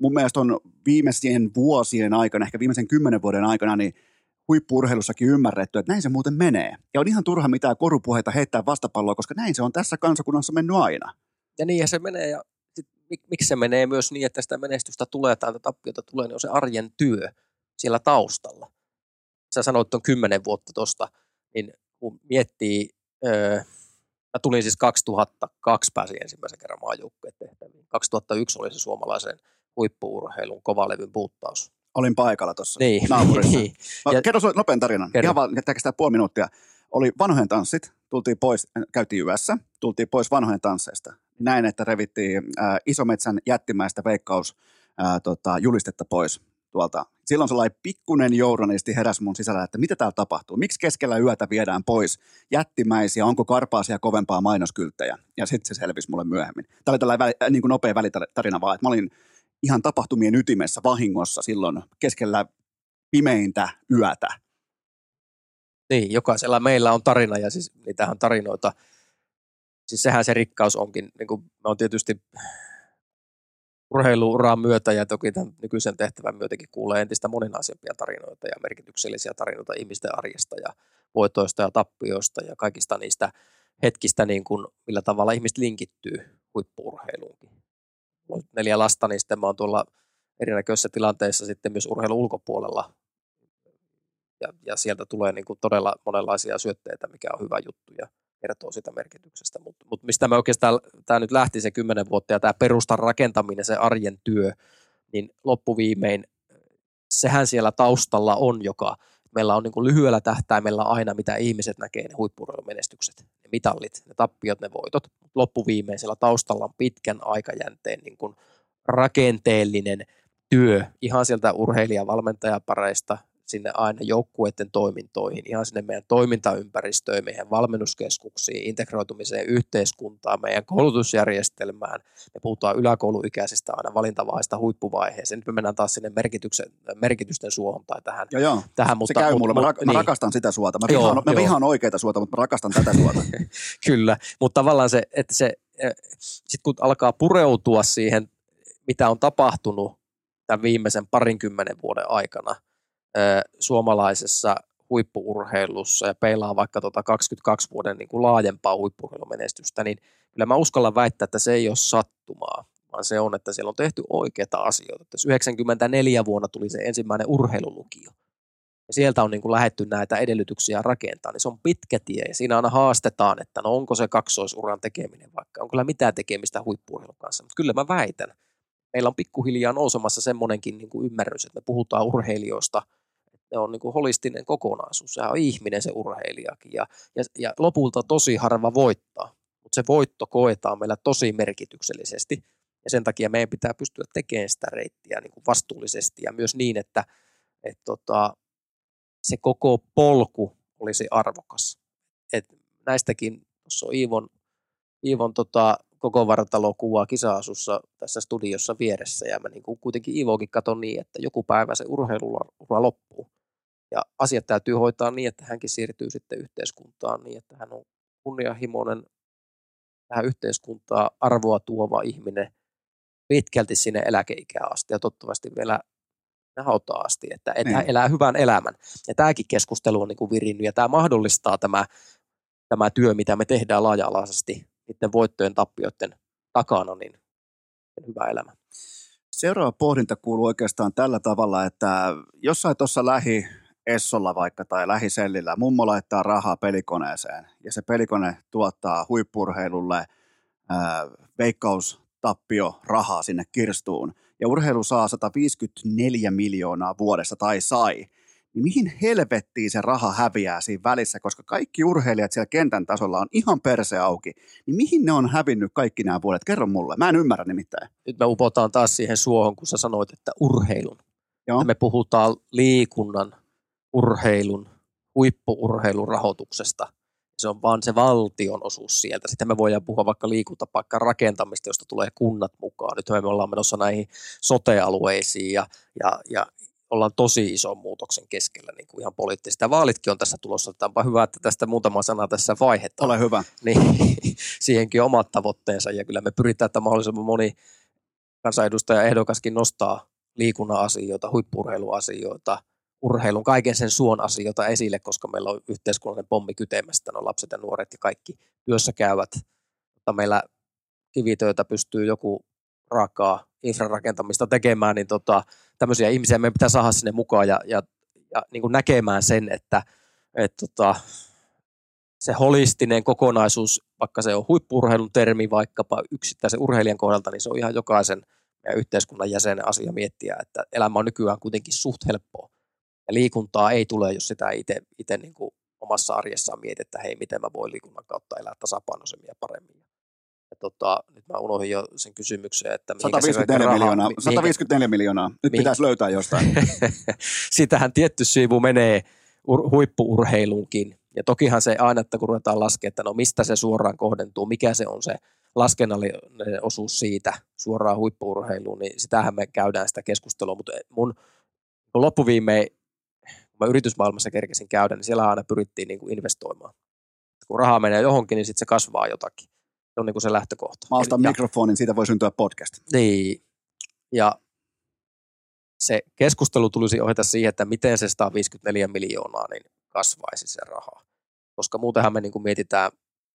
mun mielestä on viimeisien vuosien aikana, ehkä viimeisen kymmenen vuoden aikana, niin huippuurheilussakin ymmärretty, että näin se muuten menee. Ja on ihan turha mitään korupuheita heittää vastapalloa, koska näin se on tässä kansakunnassa mennyt aina. Ja niinhän se menee, ja sit, mik, miksi se menee myös niin, että sitä menestystä tulee tai tätä tappiota tulee, niin on se arjen työ siellä taustalla. Sä sanoit tuon kymmenen vuotta tuosta, niin kun miettii, öö, mä tulin siis 2002 pääsin ensimmäisen kerran maajoukkueen tehtäviin. 2001 oli se suomalaisen huippuurheilun kovalevyn puuttaus. Olin paikalla tuossa Niin, naapurissa. niin. No, Ja- kerro sulle nopean tarinan. Kerro. Ihan vaan, kestää puoli minuuttia. Oli vanhojen tanssit, tultiin pois, äh, käytiin yössä, tultiin pois vanhojen tansseista. Näin, että revittiin äh, Isometsän jättimäistä veikkaus äh, tota, julistetta pois tuolta. Silloin sellainen pikkunen journalisti heräsi mun sisällä, että mitä täällä tapahtuu? Miksi keskellä yötä viedään pois jättimäisiä, onko karpaasia kovempaa mainoskylttejä? Ja sitten se selvisi mulle myöhemmin. Tämä oli tällainen väli, äh, niin kuin nopea välitarina vaan, että mä olin ihan tapahtumien ytimessä vahingossa silloin keskellä pimeintä yötä. Niin, jokaisella meillä on tarina ja siis niitähän tarinoita, siis sehän se rikkaus onkin, niin kuin me on tietysti urheiluuran myötä ja toki tämän nykyisen tehtävän myötäkin kuulee entistä moninaisempia tarinoita ja merkityksellisiä tarinoita ihmisten arjesta ja voitoista ja tappioista ja kaikista niistä hetkistä, niin kuin, millä tavalla ihmiset linkittyy huippuurheiluunkin. On neljä lasta, niin sitten mä oon tuolla erinäköisissä tilanteissa sitten myös urheilun ulkopuolella. Ja, ja sieltä tulee niin kuin todella monenlaisia syötteitä, mikä on hyvä juttu ja kertoo sitä merkityksestä. Mutta mut mistä me oikeastaan, tämä nyt lähti se kymmenen vuotta ja tämä perustan rakentaminen, se arjen työ, niin loppuviimein sehän siellä taustalla on, joka meillä on niin kuin lyhyellä tähtäimellä aina, mitä ihmiset näkee, ne huippurheilumenestykset, ne mitallit, ne tappiot, ne voitot. Loppuviimein siellä taustalla on pitkän aikajänteen niin kuin rakenteellinen työ ihan sieltä urheilijavalmentajapareista sinne aina joukkueiden toimintoihin, ihan sinne meidän toimintaympäristöön, meidän valmennuskeskuksiin, integroitumiseen yhteiskuntaan, meidän koulutusjärjestelmään. Me puhutaan yläkouluikäisistä aina valintavaiheesta huippuvaiheeseen. Nyt me mennään taas sinne merkitysten suohon tai tähän. Joo, joo. tähän mutta, se käy mulle. Mä, ra- niin. mä rakastan sitä suota. Mä vihaan, joo, mä vihaan oikeita suota, mutta mä rakastan tätä suota. Kyllä, mutta tavallaan se, että se, eh, sitten kun alkaa pureutua siihen, mitä on tapahtunut tämän viimeisen parinkymmenen vuoden aikana – suomalaisessa huippuurheilussa ja peilaa vaikka tuota 22 vuoden niin kuin laajempaa huippuurheilumenestystä, niin kyllä mä uskallan väittää, että se ei ole sattumaa, vaan se on, että siellä on tehty oikeita asioita. Tässä 94 vuonna tuli se ensimmäinen urheilulukio. Ja sieltä on niin kuin lähetty näitä edellytyksiä rakentaa, niin se on pitkä tie ja siinä aina haastetaan, että no onko se kaksoisuran tekeminen vaikka, onko kyllä mitään tekemistä huippuurheilun kanssa, mutta kyllä mä väitän, meillä on pikkuhiljaa nousemassa semmoinenkin niin kuin ymmärrys, että me puhutaan urheilijoista – ne on niin kuin holistinen kokonaisuus. Sehän on ihminen se urheilijakin ja, ja, ja lopulta tosi harva voittaa, mutta se voitto koetaan meillä tosi merkityksellisesti ja sen takia meidän pitää pystyä tekemään sitä reittiä niin kuin vastuullisesti ja myös niin, että et tota, se koko polku olisi arvokas. Et näistäkin, tuossa on Iivon, Iivon tota, koko vartalo kuvaa kisa-asussa tässä studiossa vieressä ja mä niin kuin kuitenkin Iivokin katon niin, että joku päivä se urheiluura loppuu. Ja asiat täytyy hoitaa niin, että hänkin siirtyy sitten yhteiskuntaan niin, että hän on kunnianhimoinen tähän yhteiskuntaa arvoa tuova ihminen pitkälti sinne eläkeikään asti ja toivottavasti vielä hautaa asti, että, että hän niin. elää hyvän elämän. Ja tämäkin keskustelu on niin kuin virinnyt ja tämä mahdollistaa tämä, tämä työ, mitä me tehdään laaja-alaisesti niiden voittojen tappioiden takana, niin hyvä elämä. Seuraava pohdinta kuuluu oikeastaan tällä tavalla, että jossain tuossa lähi Essolla vaikka tai lähisellillä mummo laittaa rahaa pelikoneeseen ja se pelikone tuottaa huippurheilulle veikkaustappio rahaa sinne kirstuun ja urheilu saa 154 miljoonaa vuodessa tai sai, niin mihin helvettiin se raha häviää siinä välissä, koska kaikki urheilijat siellä kentän tasolla on ihan perse auki, niin mihin ne on hävinnyt kaikki nämä vuodet? Kerro mulle, mä en ymmärrä nimittäin. Nyt me upotaan taas siihen suohon, kun sä sanoit, että urheilun. Joo. me puhutaan liikunnan urheilun, huippuurheilun rahoituksesta. Se on vaan se valtion osuus sieltä. Sitten me voidaan puhua vaikka liikuntapaikkan rakentamista, josta tulee kunnat mukaan. Nyt me ollaan menossa näihin sote-alueisiin ja, ja, ja ollaan tosi ison muutoksen keskellä niin kuin ihan poliittisesti. Ja vaalitkin on tässä tulossa. Onpa hyvä, että tästä muutama sana tässä vaihetta. Ole hyvä. Niin, siihenkin omat tavoitteensa ja kyllä me pyritään, että mahdollisimman moni kansanedustaja ehdokaskin nostaa liikunnan asioita, huippurheiluasioita, urheilun, kaiken sen suon asioita esille, koska meillä on yhteiskunnallinen pommi kytemästä, no lapset ja nuoret ja kaikki työssä käyvät, mutta meillä kivitöitä pystyy joku raakaa infrarakentamista tekemään, niin tota, tämmöisiä ihmisiä meidän pitää saada sinne mukaan ja, ja, ja niin kuin näkemään sen, että et tota, se holistinen kokonaisuus, vaikka se on huippurheilun termi vaikkapa yksittäisen urheilijan kohdalta, niin se on ihan jokaisen yhteiskunnan jäsenen asia miettiä, että elämä on nykyään kuitenkin suht helppoa. Ja liikuntaa ei tule, jos sitä itse niin kuin omassa arjessaan mietit, että hei, miten mä voin liikunnan kautta elää tasapainoisemmin ja paremmin. Ja tota, nyt mä unohdin jo sen kysymyksen, että 154 raha, miljoonaa. 154 miljoonaa. Nyt mihin, pitäisi löytää jostain. Sitähän tietty siivu menee ur, huippuurheiluunkin. Ja tokihan se aina, että kun ruvetaan laskemaan, että no mistä se suoraan kohdentuu, mikä se on se laskennallinen osuus siitä suoraan huippuurheiluun, niin sitähän me käydään sitä keskustelua, mutta mun loppuviimein kun mä yritysmaailmassa kerkesin käydä, niin siellä aina pyrittiin niin kuin investoimaan. Kun rahaa menee johonkin, niin sitten se kasvaa jotakin. Se on niin kuin se lähtökohta. Mä ostan Eli, mikrofonin, siitä voi syntyä podcast. Niin, Ja se keskustelu tulisi ohjata siihen, että miten se 154 miljoonaa niin kasvaisi se raha. Koska muutenhan me niin kuin mietitään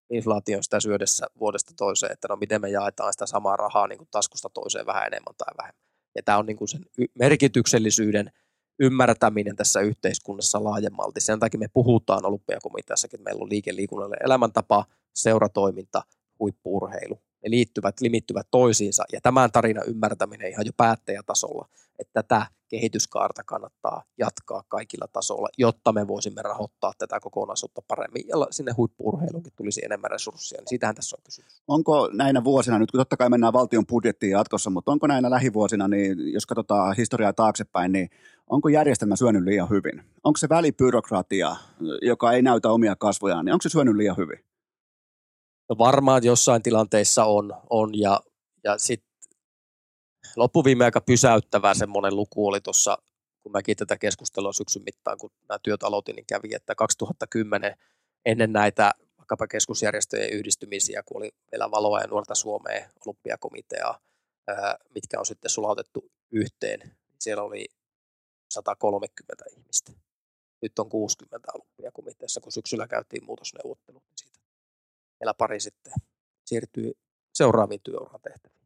inflaation sitä syödessä vuodesta toiseen, että no miten me jaetaan sitä samaa rahaa niin kuin taskusta toiseen vähän enemmän tai vähemmän. Ja tämä on niin kuin sen merkityksellisyyden ymmärtäminen tässä yhteiskunnassa laajemmalti. Sen takia me puhutaan olympiakomiteassakin, meillä on liike liikunnalle elämäntapa, seuratoiminta, huippuurheilu. Ne liittyvät, limittyvät toisiinsa ja tämän tarinan ymmärtäminen ihan jo päättäjätasolla, että tätä kehityskaarta kannattaa jatkaa kaikilla tasoilla, jotta me voisimme rahoittaa tätä kokonaisuutta paremmin ja sinne huippuurheiluunkin tulisi enemmän resursseja, niin siitähän tässä on kysymys. Onko näinä vuosina, nyt kun totta kai mennään valtion budjettiin jatkossa, mutta onko näinä lähivuosina, niin jos katsotaan historiaa taaksepäin, niin onko järjestelmä syönyt liian hyvin? Onko se välibyrokratia, joka ei näytä omia kasvojaan, niin onko se syönyt liian hyvin? No varmaan jossain tilanteissa on, on ja, ja sitten loppuviime aika pysäyttävä semmoinen luku oli tuossa, kun mäkin tätä keskustelua syksyn mittaan, kun nämä työt aloitin, niin kävi, että 2010 ennen näitä vaikkapa keskusjärjestöjen yhdistymisiä, kun oli vielä Valoa ja Nuorta Suomea, olympiakomitea, mitkä on sitten sulautettu yhteen, niin siellä oli 130 ihmistä. Nyt on 60 olympiakomiteassa, kun syksyllä käytiin muutosneuvottelut, niin siitä vielä pari sitten siirtyy seuraaviin työuran tehtäviin.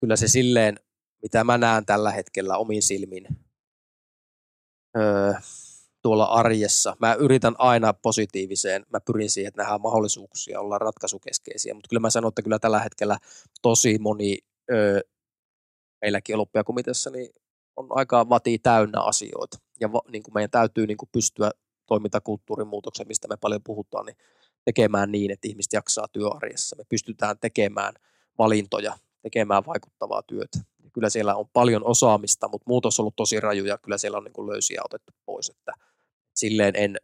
Kyllä se silleen, mitä mä näen tällä hetkellä omin silmin öö, tuolla arjessa. Mä yritän aina positiiviseen, mä pyrin siihen, että nähdään mahdollisuuksia olla ratkaisukeskeisiä, mutta kyllä mä sanon, että kyllä tällä hetkellä tosi moni öö, meilläkin olympiakomiteassa niin on aika vati täynnä asioita. Ja va, niin kuin meidän täytyy niin kuin pystyä toimintakulttuurin muutoksen, mistä me paljon puhutaan, niin tekemään niin, että ihmiset jaksaa työarjessa. Me pystytään tekemään valintoja, tekemään vaikuttavaa työtä. Kyllä siellä on paljon osaamista, mutta muutos on ollut tosi raju ja kyllä siellä on niin kuin löysiä otettu pois. Että silleen en,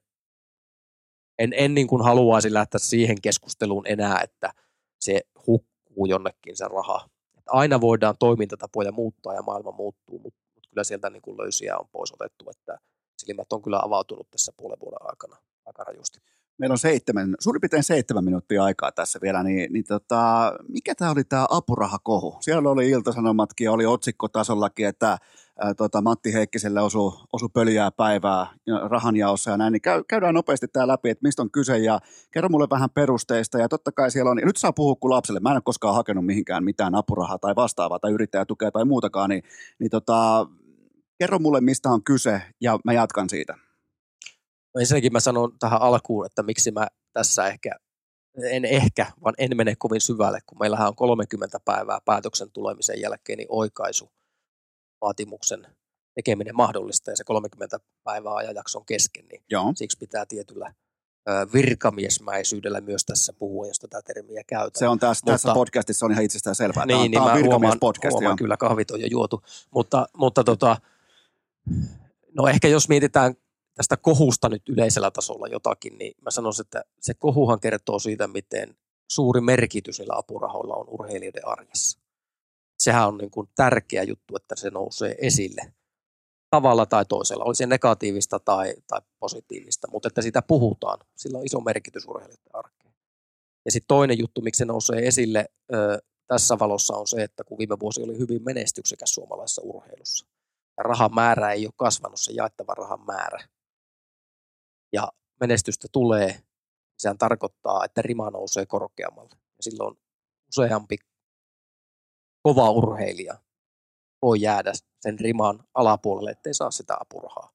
en, en niin kuin haluaisi lähteä siihen keskusteluun enää, että se hukkuu jonnekin se raha. Että aina voidaan toimintatapoja muuttaa ja maailma muuttuu, mutta, mutta kyllä sieltä niin kuin löysiä on pois otettu, että silmät on kyllä avautunut tässä puolen vuoden aikana aika rajusti meillä on seitsemän, suurin piirtein seitsemän minuuttia aikaa tässä vielä, niin, niin tota, mikä tämä oli tämä apurahakohu? Siellä oli iltasanomatkin ja oli otsikkotasollakin, että ää, tota, Matti Heikkiselle osui, osu pöljää päivää rahanjaossa ja näin, niin käy, käydään nopeasti tämä läpi, että mistä on kyse ja kerro mulle vähän perusteista ja totta kai siellä on, ja nyt saa puhua kuin lapselle, mä en ole koskaan hakenut mihinkään mitään apurahaa tai vastaavaa tai yrittäjätukea tai muutakaan, niin, niin tota, kerro mulle mistä on kyse ja mä jatkan siitä. No ensinnäkin mä sanon tähän alkuun, että miksi mä tässä ehkä, en ehkä, vaan en mene kovin syvälle, kun meillähän on 30 päivää päätöksen tulemisen jälkeen niin oikaisu vaatimuksen tekeminen mahdollista ja se 30 päivää ajanjakson kesken, niin Joo. siksi pitää tietyllä virkamiesmäisyydellä myös tässä puhua, jos tätä termiä käytetään. Se on tässä, mutta, tässä podcastissa on ihan itsestään selvää. Niin, tämä niin tämä on podcast. Huomaan, kyllä kahvit on jo juotu, mutta, mutta tota, no ehkä jos mietitään tästä kohusta nyt yleisellä tasolla jotakin, niin mä sanoisin, että se kohuhan kertoo siitä, miten suuri merkitys niillä apurahoilla on urheilijoiden arjessa. Sehän on niin kuin tärkeä juttu, että se nousee esille tavalla tai toisella, oli se negatiivista tai, tai positiivista, mutta että sitä puhutaan, sillä on iso merkitys urheilijoiden arkeen. Ja sitten toinen juttu, miksi se nousee esille ö, tässä valossa on se, että kun viime vuosi oli hyvin menestyksekäs suomalaisessa urheilussa, ja rahan määrä ei ole kasvanut, se jaettava rahan määrä, ja menestystä tulee, sehän tarkoittaa, että rima nousee korkeammalle. Ja silloin useampi kova urheilija voi jäädä sen riman alapuolelle, ettei saa sitä apurahaa.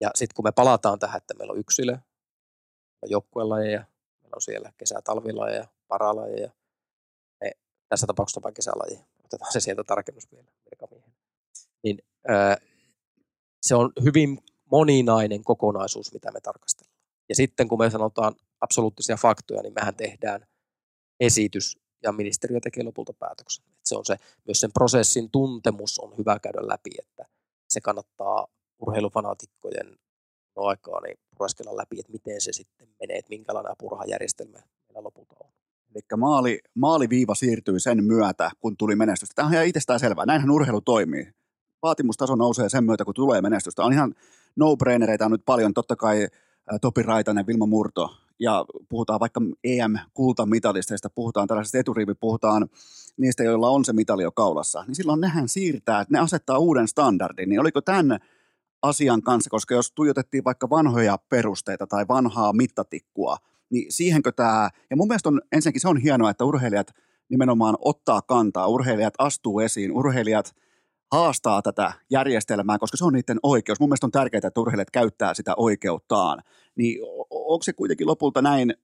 Ja sitten kun me palataan tähän, että meillä on yksilö, joukkuelajeja, meillä on siellä kesä-talvilajeja, paralajeja, me, tässä tapauksessa vain kesälajeja, otetaan se sieltä tarkennus vielä. Niin öö, se on hyvin moninainen kokonaisuus, mitä me tarkastellaan. Ja sitten kun me sanotaan absoluuttisia faktoja, niin mehän tehdään esitys ja ministeriö tekee lopulta päätöksen. Että se on se, myös sen prosessin tuntemus on hyvä käydä läpi, että se kannattaa urheilufanaatikkojen aikaa niin pureskella läpi, että miten se sitten menee, että minkälainen apurahajärjestelmä meillä lopulta on. Eli maali, maaliviiva siirtyy sen myötä, kun tuli menestystä. Tämä on ihan itsestään selvää. Näinhän urheilu toimii. Vaatimustaso nousee sen myötä, kun tulee menestystä. On ihan no-brainereita on nyt paljon. Totta kai Topi Raitanen, Vilma Murto ja puhutaan vaikka EM-kultamitalisteista, puhutaan tällaisesta eturiivi, puhutaan niistä, joilla on se mitali jo kaulassa, niin silloin nehän siirtää, että ne asettaa uuden standardin. Niin oliko tämän asian kanssa, koska jos tuijotettiin vaikka vanhoja perusteita tai vanhaa mittatikkua, niin siihenkö tämä, ja mun mielestä on, ensinnäkin se on hienoa, että urheilijat nimenomaan ottaa kantaa, urheilijat astuu esiin, urheilijat haastaa tätä järjestelmää, koska se on niiden oikeus. Mun mielestä on tärkeää, että urheilijat käyttää sitä oikeuttaan. Niin onko se kuitenkin lopulta näin,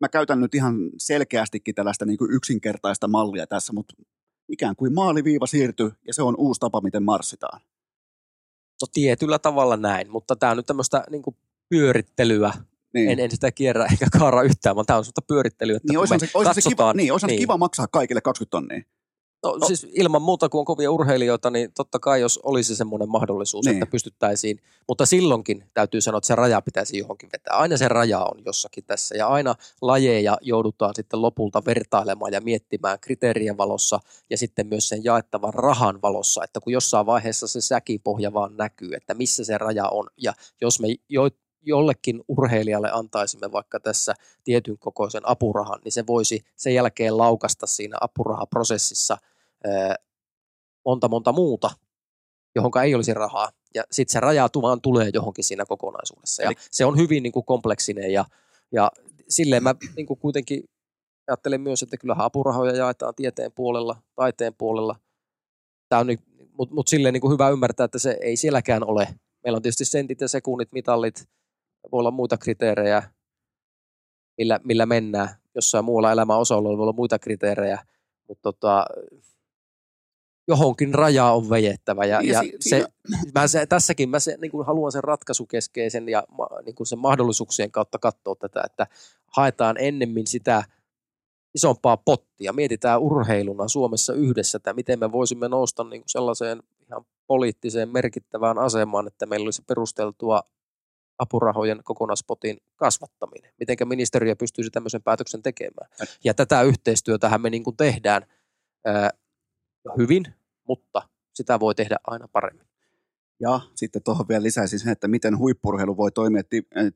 mä käytän nyt ihan selkeästikin tällaista niin kuin yksinkertaista mallia tässä, mutta ikään kuin maaliviiva siirtyy ja se on uusi tapa, miten marssitaan. No tietyllä tavalla näin, mutta tämä on nyt tämmöistä niin pyörittelyä niin. En, en sitä kierrä eikä kaara yhtään, vaan tämä on sellaista pyörittelyä, että niin, olisi se, olisi se kiva, niin, niin. kiva maksaa kaikille 20 tonnia. No, no siis ilman muuta, kun on kovia urheilijoita, niin totta kai jos olisi semmoinen mahdollisuus, niin. että pystyttäisiin, mutta silloinkin täytyy sanoa, että se raja pitäisi johonkin vetää. Aina se raja on jossakin tässä ja aina lajeja joudutaan sitten lopulta vertailemaan ja miettimään kriteerien valossa ja sitten myös sen jaettavan rahan valossa, että kun jossain vaiheessa se säkipohja vaan näkyy, että missä se raja on ja jos me jo, jollekin urheilijalle antaisimme vaikka tässä tietyn kokoisen apurahan, niin se voisi sen jälkeen laukasta siinä apurahaprosessissa monta monta muuta, johon ei olisi rahaa. Ja sitten se rajatumaan tulee johonkin siinä kokonaisuudessa. Ja se on hyvin niin kuin kompleksinen ja, ja silleen mä niin kuin kuitenkin ajattelen myös, että kyllähän apurahoja jaetaan tieteen puolella, taiteen puolella. Tämä on mutta mut silleen niin kuin hyvä ymmärtää, että se ei sielläkään ole. Meillä on tietysti sentit ja sekunnit, mitallit, voi olla muita kriteerejä, millä, millä mennään. Jossain muualla elämän osalla voi olla muita kriteerejä, mutta tota, johonkin raja on vejettävä. Ja, ja, ja si- se, mä se, tässäkin mä se, niin kuin haluan sen ratkaisukeskeisen ja niin kuin sen mahdollisuuksien kautta katsoa tätä, että haetaan ennemmin sitä isompaa pottia. Mietitään urheiluna Suomessa yhdessä, että miten me voisimme nousta niin kuin sellaiseen ihan poliittiseen merkittävään asemaan, että meillä olisi perusteltua apurahojen kokonaispotin kasvattaminen. Miten ministeriö pystyisi tämmöisen päätöksen tekemään. Ja tätä yhteistyötähän me niin kuin tehdään ää, hyvin, mutta sitä voi tehdä aina paremmin. Ja sitten tuohon vielä lisäisin sen, että miten huippurheilu voi toimia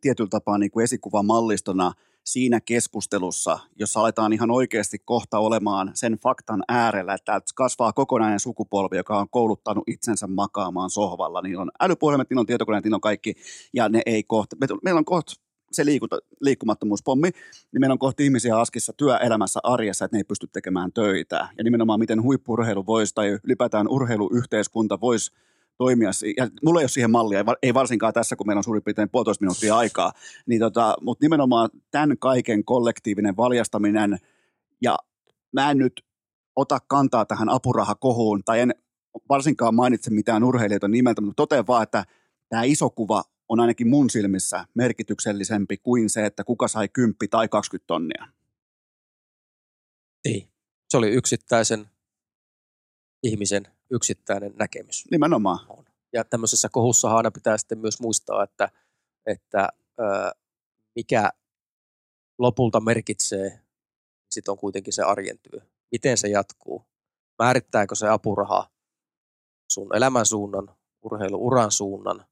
tietyllä tapaa niin kuin esikuvamallistona – siinä keskustelussa, jossa aletaan ihan oikeasti kohta olemaan sen faktan äärellä, että kasvaa kokonainen sukupolvi, joka on kouluttanut itsensä makaamaan sohvalla. Niillä on älypuhelimet, niillä on tietokoneet, niillä on kaikki, ja ne ei kohta. Meillä on kohta se liikuta, liikkumattomuuspommi, niin meillä on kohti ihmisiä askissa työelämässä arjessa, että ne ei pysty tekemään töitä. Ja nimenomaan miten huippurheilu voisi tai ylipäätään urheiluyhteiskunta voisi toimia. Ja mulla ei ole siihen mallia, ei varsinkaan tässä, kun meillä on suurin piirtein puolitoista minuuttia aikaa. Niin tota, mutta nimenomaan tämän kaiken kollektiivinen valjastaminen, ja mä en nyt ota kantaa tähän apurahakohuun, tai en varsinkaan mainitse mitään urheilijoita nimeltä, mutta totean vaan, että tämä iso kuva on ainakin mun silmissä merkityksellisempi kuin se, että kuka sai 10 tai 20 tonnia. Ei. Niin. Se oli yksittäisen ihmisen yksittäinen näkemys. Nimenomaan. On. Ja tämmöisessä kohussa aina pitää sitten myös muistaa, että, että ö, mikä lopulta merkitsee, sitten on kuitenkin se arjen työ. Miten se jatkuu? Määrittääkö se apuraha sun elämän suunnan, urheiluuran suunnan,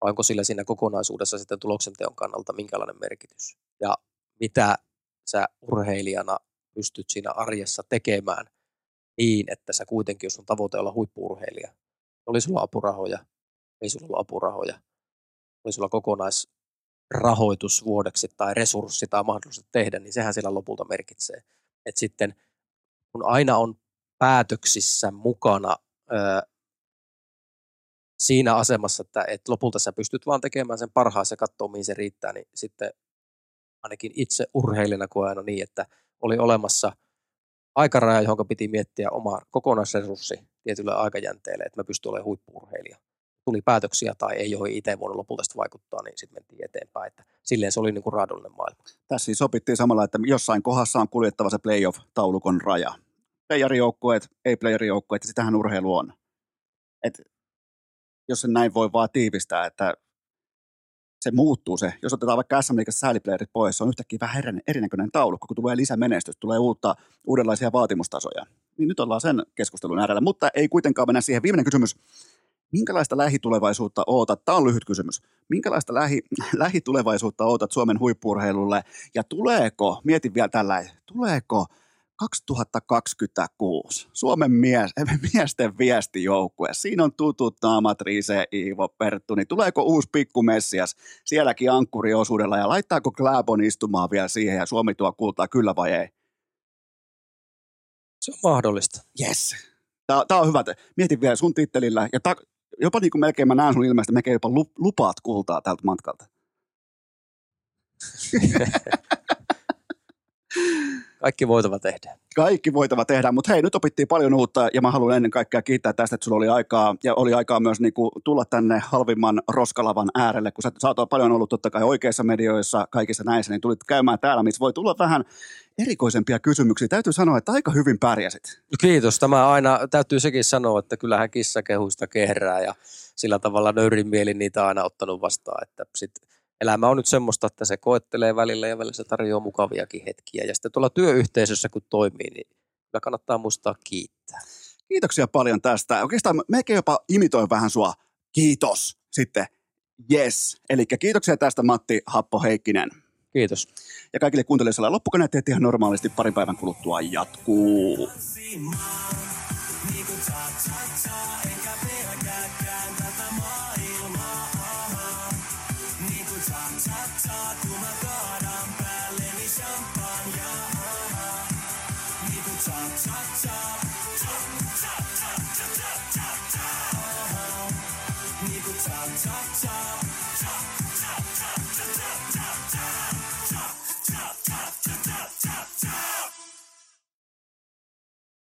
vai onko sillä siinä kokonaisuudessa sitten tuloksenteon kannalta minkälainen merkitys? Ja mitä sä urheilijana pystyt siinä arjessa tekemään – niin, että sä kuitenkin, jos on tavoite olla huippuurheilija, oli sulla apurahoja, ei sulla ollut apurahoja, oli sulla kokonaisrahoitus vuodeksi tai resurssi tai mahdollisuus tehdä, niin sehän siellä lopulta merkitsee. Et sitten kun aina on päätöksissä mukana ö, siinä asemassa, että et lopulta sä pystyt vaan tekemään sen parhaan ja katsoa, mihin se riittää, niin sitten ainakin itse urheilijana koen aina niin, että oli olemassa – aikaraja, johon piti miettiä oma kokonaisresurssi tietylle aikajänteelle, että mä pystyn olemaan huippuurheilija. Tuli päätöksiä tai ei, joihin itse voinut lopulta vaikuttaa, niin sitten mentiin eteenpäin. Että silleen se oli niin kuin raadollinen maailma. Tässä siis sopittiin samalla, että jossain kohdassa on kuljettava se playoff-taulukon raja. Playerijoukkueet, ei playerijoukkueet, sitähän urheilu on. Et jos sen näin voi vaan tiivistää, että se muuttuu se. Jos otetaan vaikka SM Liigassa sääliplayerit pois, se on yhtäkkiä vähän erinäköinen taulukko, kun tulee lisämenestystä, tulee uutta, uudenlaisia vaatimustasoja. Niin nyt ollaan sen keskustelun äärellä, mutta ei kuitenkaan mennä siihen. Viimeinen kysymys. minkälaista lähitulevaisuutta ootat? Tämä on lyhyt kysymys. Minkälaista lähi, lähitulevaisuutta ootat Suomen huippurheilulle ja tuleeko, mietin vielä tällä, tuleeko 2026 Suomen mies, miesten viestijoukkue. Siinä on tutut naamat Riise, Iivo, Perttu, niin tuleeko uusi pikkumessias sielläkin ankkuriosuudella ja laittaako Gläbon istumaan vielä siihen ja Suomi tuo kultaa kyllä vai ei? Se on mahdollista. Yes. Tämä on hyvä. Mietin vielä sun tittelillä ja ta, jopa niin kuin melkein mä näen sun ilmeistä, melkein jopa lupaat kultaa tältä matkalta. Kaikki voitava tehdä. Kaikki voitava tehdä, mutta hei, nyt opittiin paljon uutta ja mä haluan ennen kaikkea kiittää tästä, että sulla oli aikaa ja oli aikaa myös niin kuin tulla tänne halvimman roskalavan äärelle, kun sä, sä oot paljon ollut totta kai oikeissa medioissa, kaikissa näissä, niin tulit käymään täällä, missä voi tulla vähän erikoisempia kysymyksiä. Täytyy sanoa, että aika hyvin pärjäsit. No kiitos. Tämä aina, täytyy sekin sanoa, että kyllähän kissa kehuista kehrää ja sillä tavalla nöyrin mieli niitä aina ottanut vastaan, että sitten elämä on nyt semmoista, että se koettelee välillä ja välillä se tarjoaa mukaviakin hetkiä. Ja sitten tuolla työyhteisössä kun toimii, niin kyllä kannattaa muistaa kiittää. Kiitoksia paljon tästä. Oikeastaan mekin jopa imitoin vähän sua. Kiitos. Sitten yes. Eli kiitoksia tästä Matti Happo Heikkinen. Kiitos. Ja kaikille kuuntelijoille loppukaneetteet ihan normaalisti parin päivän kuluttua jatkuu.